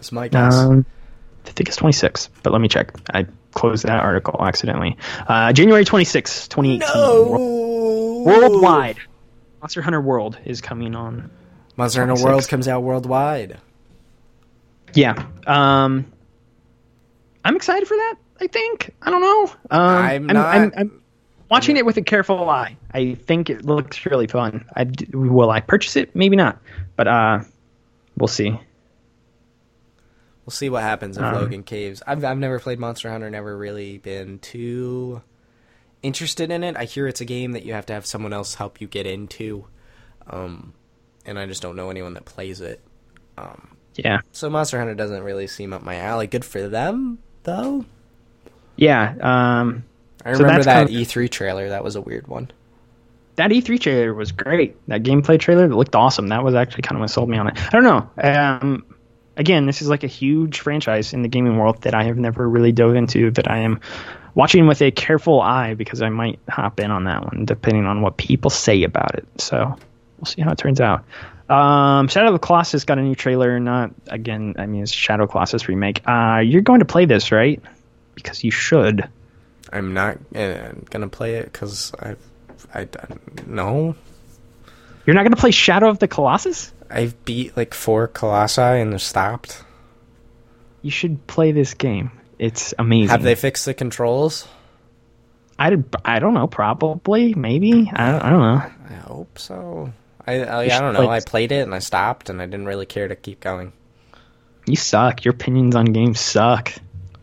It's my guess. Um, I think it's 26, but let me check. I closed that article accidentally. Uh, January 26th, 2018. No! Worldwide. Monster Hunter World is coming on Monster Hunter World comes out worldwide. Yeah. Um, I'm excited for that. I think. I don't know. Um, I'm, not. I'm, I'm, I'm watching it with a careful eye. I think it looks really fun. I, will I purchase it? Maybe not. But uh, we'll see. We'll see what happens if um, Logan caves. I've I've never played Monster Hunter. Never really been too interested in it. I hear it's a game that you have to have someone else help you get into. Um, and I just don't know anyone that plays it. Um, yeah. So Monster Hunter doesn't really seem up my alley. Good for them, though. Yeah. Um, I remember so that kind of, E3 trailer. That was a weird one. That E3 trailer was great. That gameplay trailer looked awesome. That was actually kind of what sold me on it. I don't know. Um, again, this is like a huge franchise in the gaming world that I have never really dove into. That I am watching with a careful eye because I might hop in on that one, depending on what people say about it. So we'll see how it turns out. Um, Shadow of the Colossus got a new trailer. Not again. I mean, it's Shadow of Colossus remake. Uh, you're going to play this, right? Because you should. I'm not uh, gonna play it because I, I no. You're not gonna play Shadow of the Colossus. I've beat like four colossi and they've stopped. You should play this game. It's amazing. Have they fixed the controls? I, I don't know. Probably, maybe. I don't, I don't know. I hope so. I I, I don't know. I played it and I stopped, and I didn't really care to keep going. You suck. Your opinions on games suck.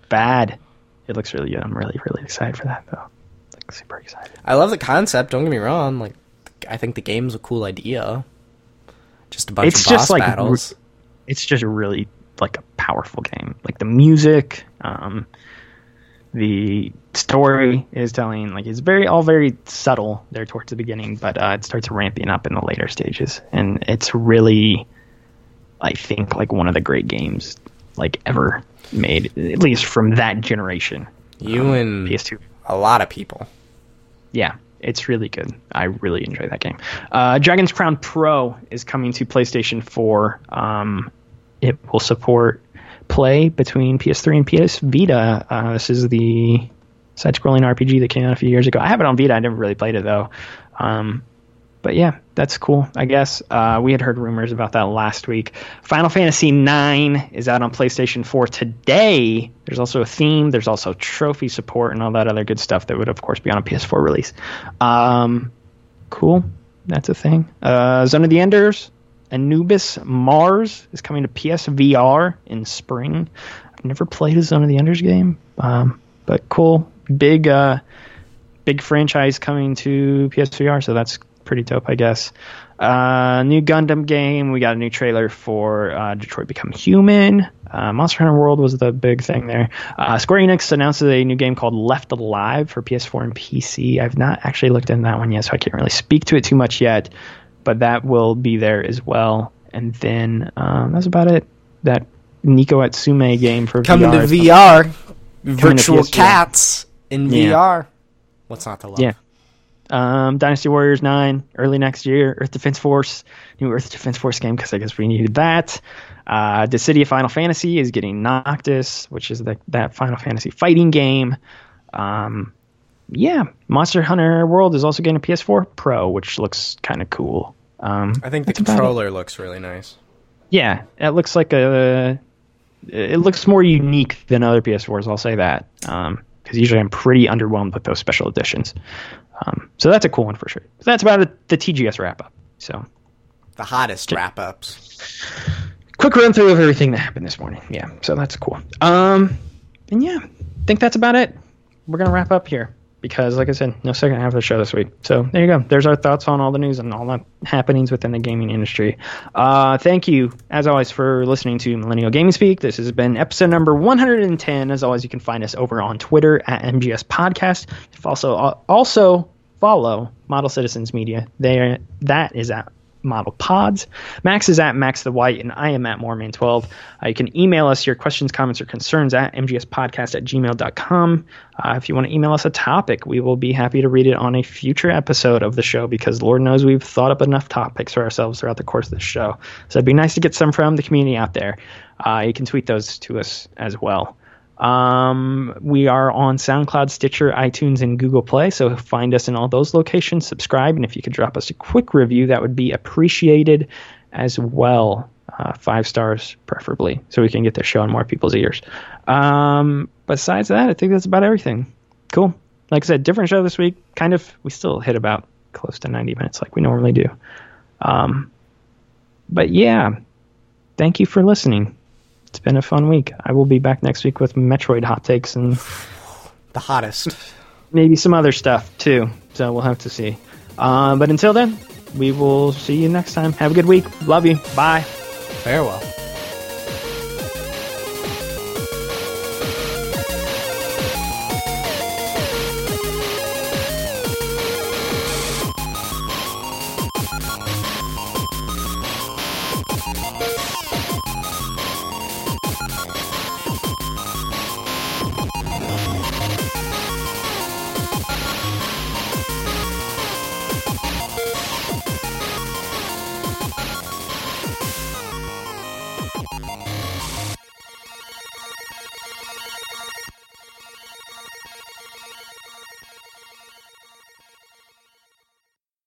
Bad. It looks really good. I'm really really excited for that though. Like super excited. I love the concept. Don't get me wrong. Like I think the game's a cool idea. Just a bunch it's of boss just like, battles. It's just really like a powerful game. Like the music, um, The story is telling like it's very all very subtle there towards the beginning, but uh, it starts ramping up in the later stages, and it's really, I think, like one of the great games like ever made, at least from that generation. You and PS2. a lot of people. Yeah, it's really good. I really enjoy that game. Uh, Dragon's Crown Pro is coming to PlayStation 4. Um, it will support play between PS3 and PS Vita. Uh, this is the side-scrolling RPG that came out a few years ago. I have it on Vita. I never really played it though. Um, but yeah, that's cool. I guess uh, we had heard rumors about that last week. Final Fantasy IX is out on PlayStation 4 today. There's also a theme. There's also trophy support and all that other good stuff that would, of course, be on a PS4 release. Um, cool. That's a thing. Uh, Zone of the Enders, Anubis Mars is coming to PSVR in spring. I've never played a Zone of the Enders game, um, but cool. Big, uh, big franchise coming to PSVR, so that's pretty dope, I guess. Uh, new Gundam game. We got a new trailer for uh, Detroit Become Human. Uh, Monster Hunter World was the big thing there. Uh, Square Enix announced a new game called Left Alive for PS4 and PC. I've not actually looked in that one yet, so I can't really speak to it too much yet. But that will be there as well. And then um, that's about it. That Neko Atsume game for Coming VR. to VR, virtual PSVR. cats in Yeah. VR. What's not to love? Yeah. Um, Dynasty Warriors 9 early next year. Earth Defense Force, new Earth Defense Force game because I guess we needed that. Uh, Dissidia Final Fantasy is getting Noctis, which is the, that Final Fantasy fighting game. Um, yeah, Monster Hunter World is also getting a PS4 Pro, which looks kind of cool. Um, I think the that's about it. controller looks really nice. Yeah, it looks like a. It looks more unique than other PS4s. I'll say that because usually I'm pretty underwhelmed with those special editions. Um, so that's a cool one for sure. So that's about it, the TGS wrap up. So The hottest wrap ups. quick run through of everything that happened this morning. Yeah, so that's cool. Um, and yeah, I think that's about it. We're gonna wrap up here because, like I said, no second half of the show this week. So there you go. There's our thoughts on all the news and all the happenings within the gaming industry. Uh, thank you, as always, for listening to Millennial Gaming Speak. This has been episode number 110. As always, you can find us over on Twitter at MGS Podcast. Also, also follow Model Citizens Media. There, that is at Model Pods. Max is at Max the White, and I am at Moreman12. Uh, you can email us your questions, comments, or concerns at mgspodcast at gmail.com. Uh, if you want to email us a topic, we will be happy to read it on a future episode of the show because Lord knows we've thought up enough topics for ourselves throughout the course of the show. So it'd be nice to get some from the community out there. Uh, you can tweet those to us as well. Um, we are on SoundCloud, Stitcher, iTunes, and Google Play. So find us in all those locations. Subscribe, and if you could drop us a quick review, that would be appreciated as well. Uh, five stars, preferably, so we can get this show in more people's ears. Um, besides that, I think that's about everything. Cool. Like I said, different show this week. Kind of, we still hit about close to 90 minutes like we normally do. Um, but yeah, thank you for listening. It's been a fun week. I will be back next week with Metroid hot takes and The hottest. maybe some other stuff too. So we'll have to see. Uh, but until then, we will see you next time. Have a good week. Love you. Bye. Farewell.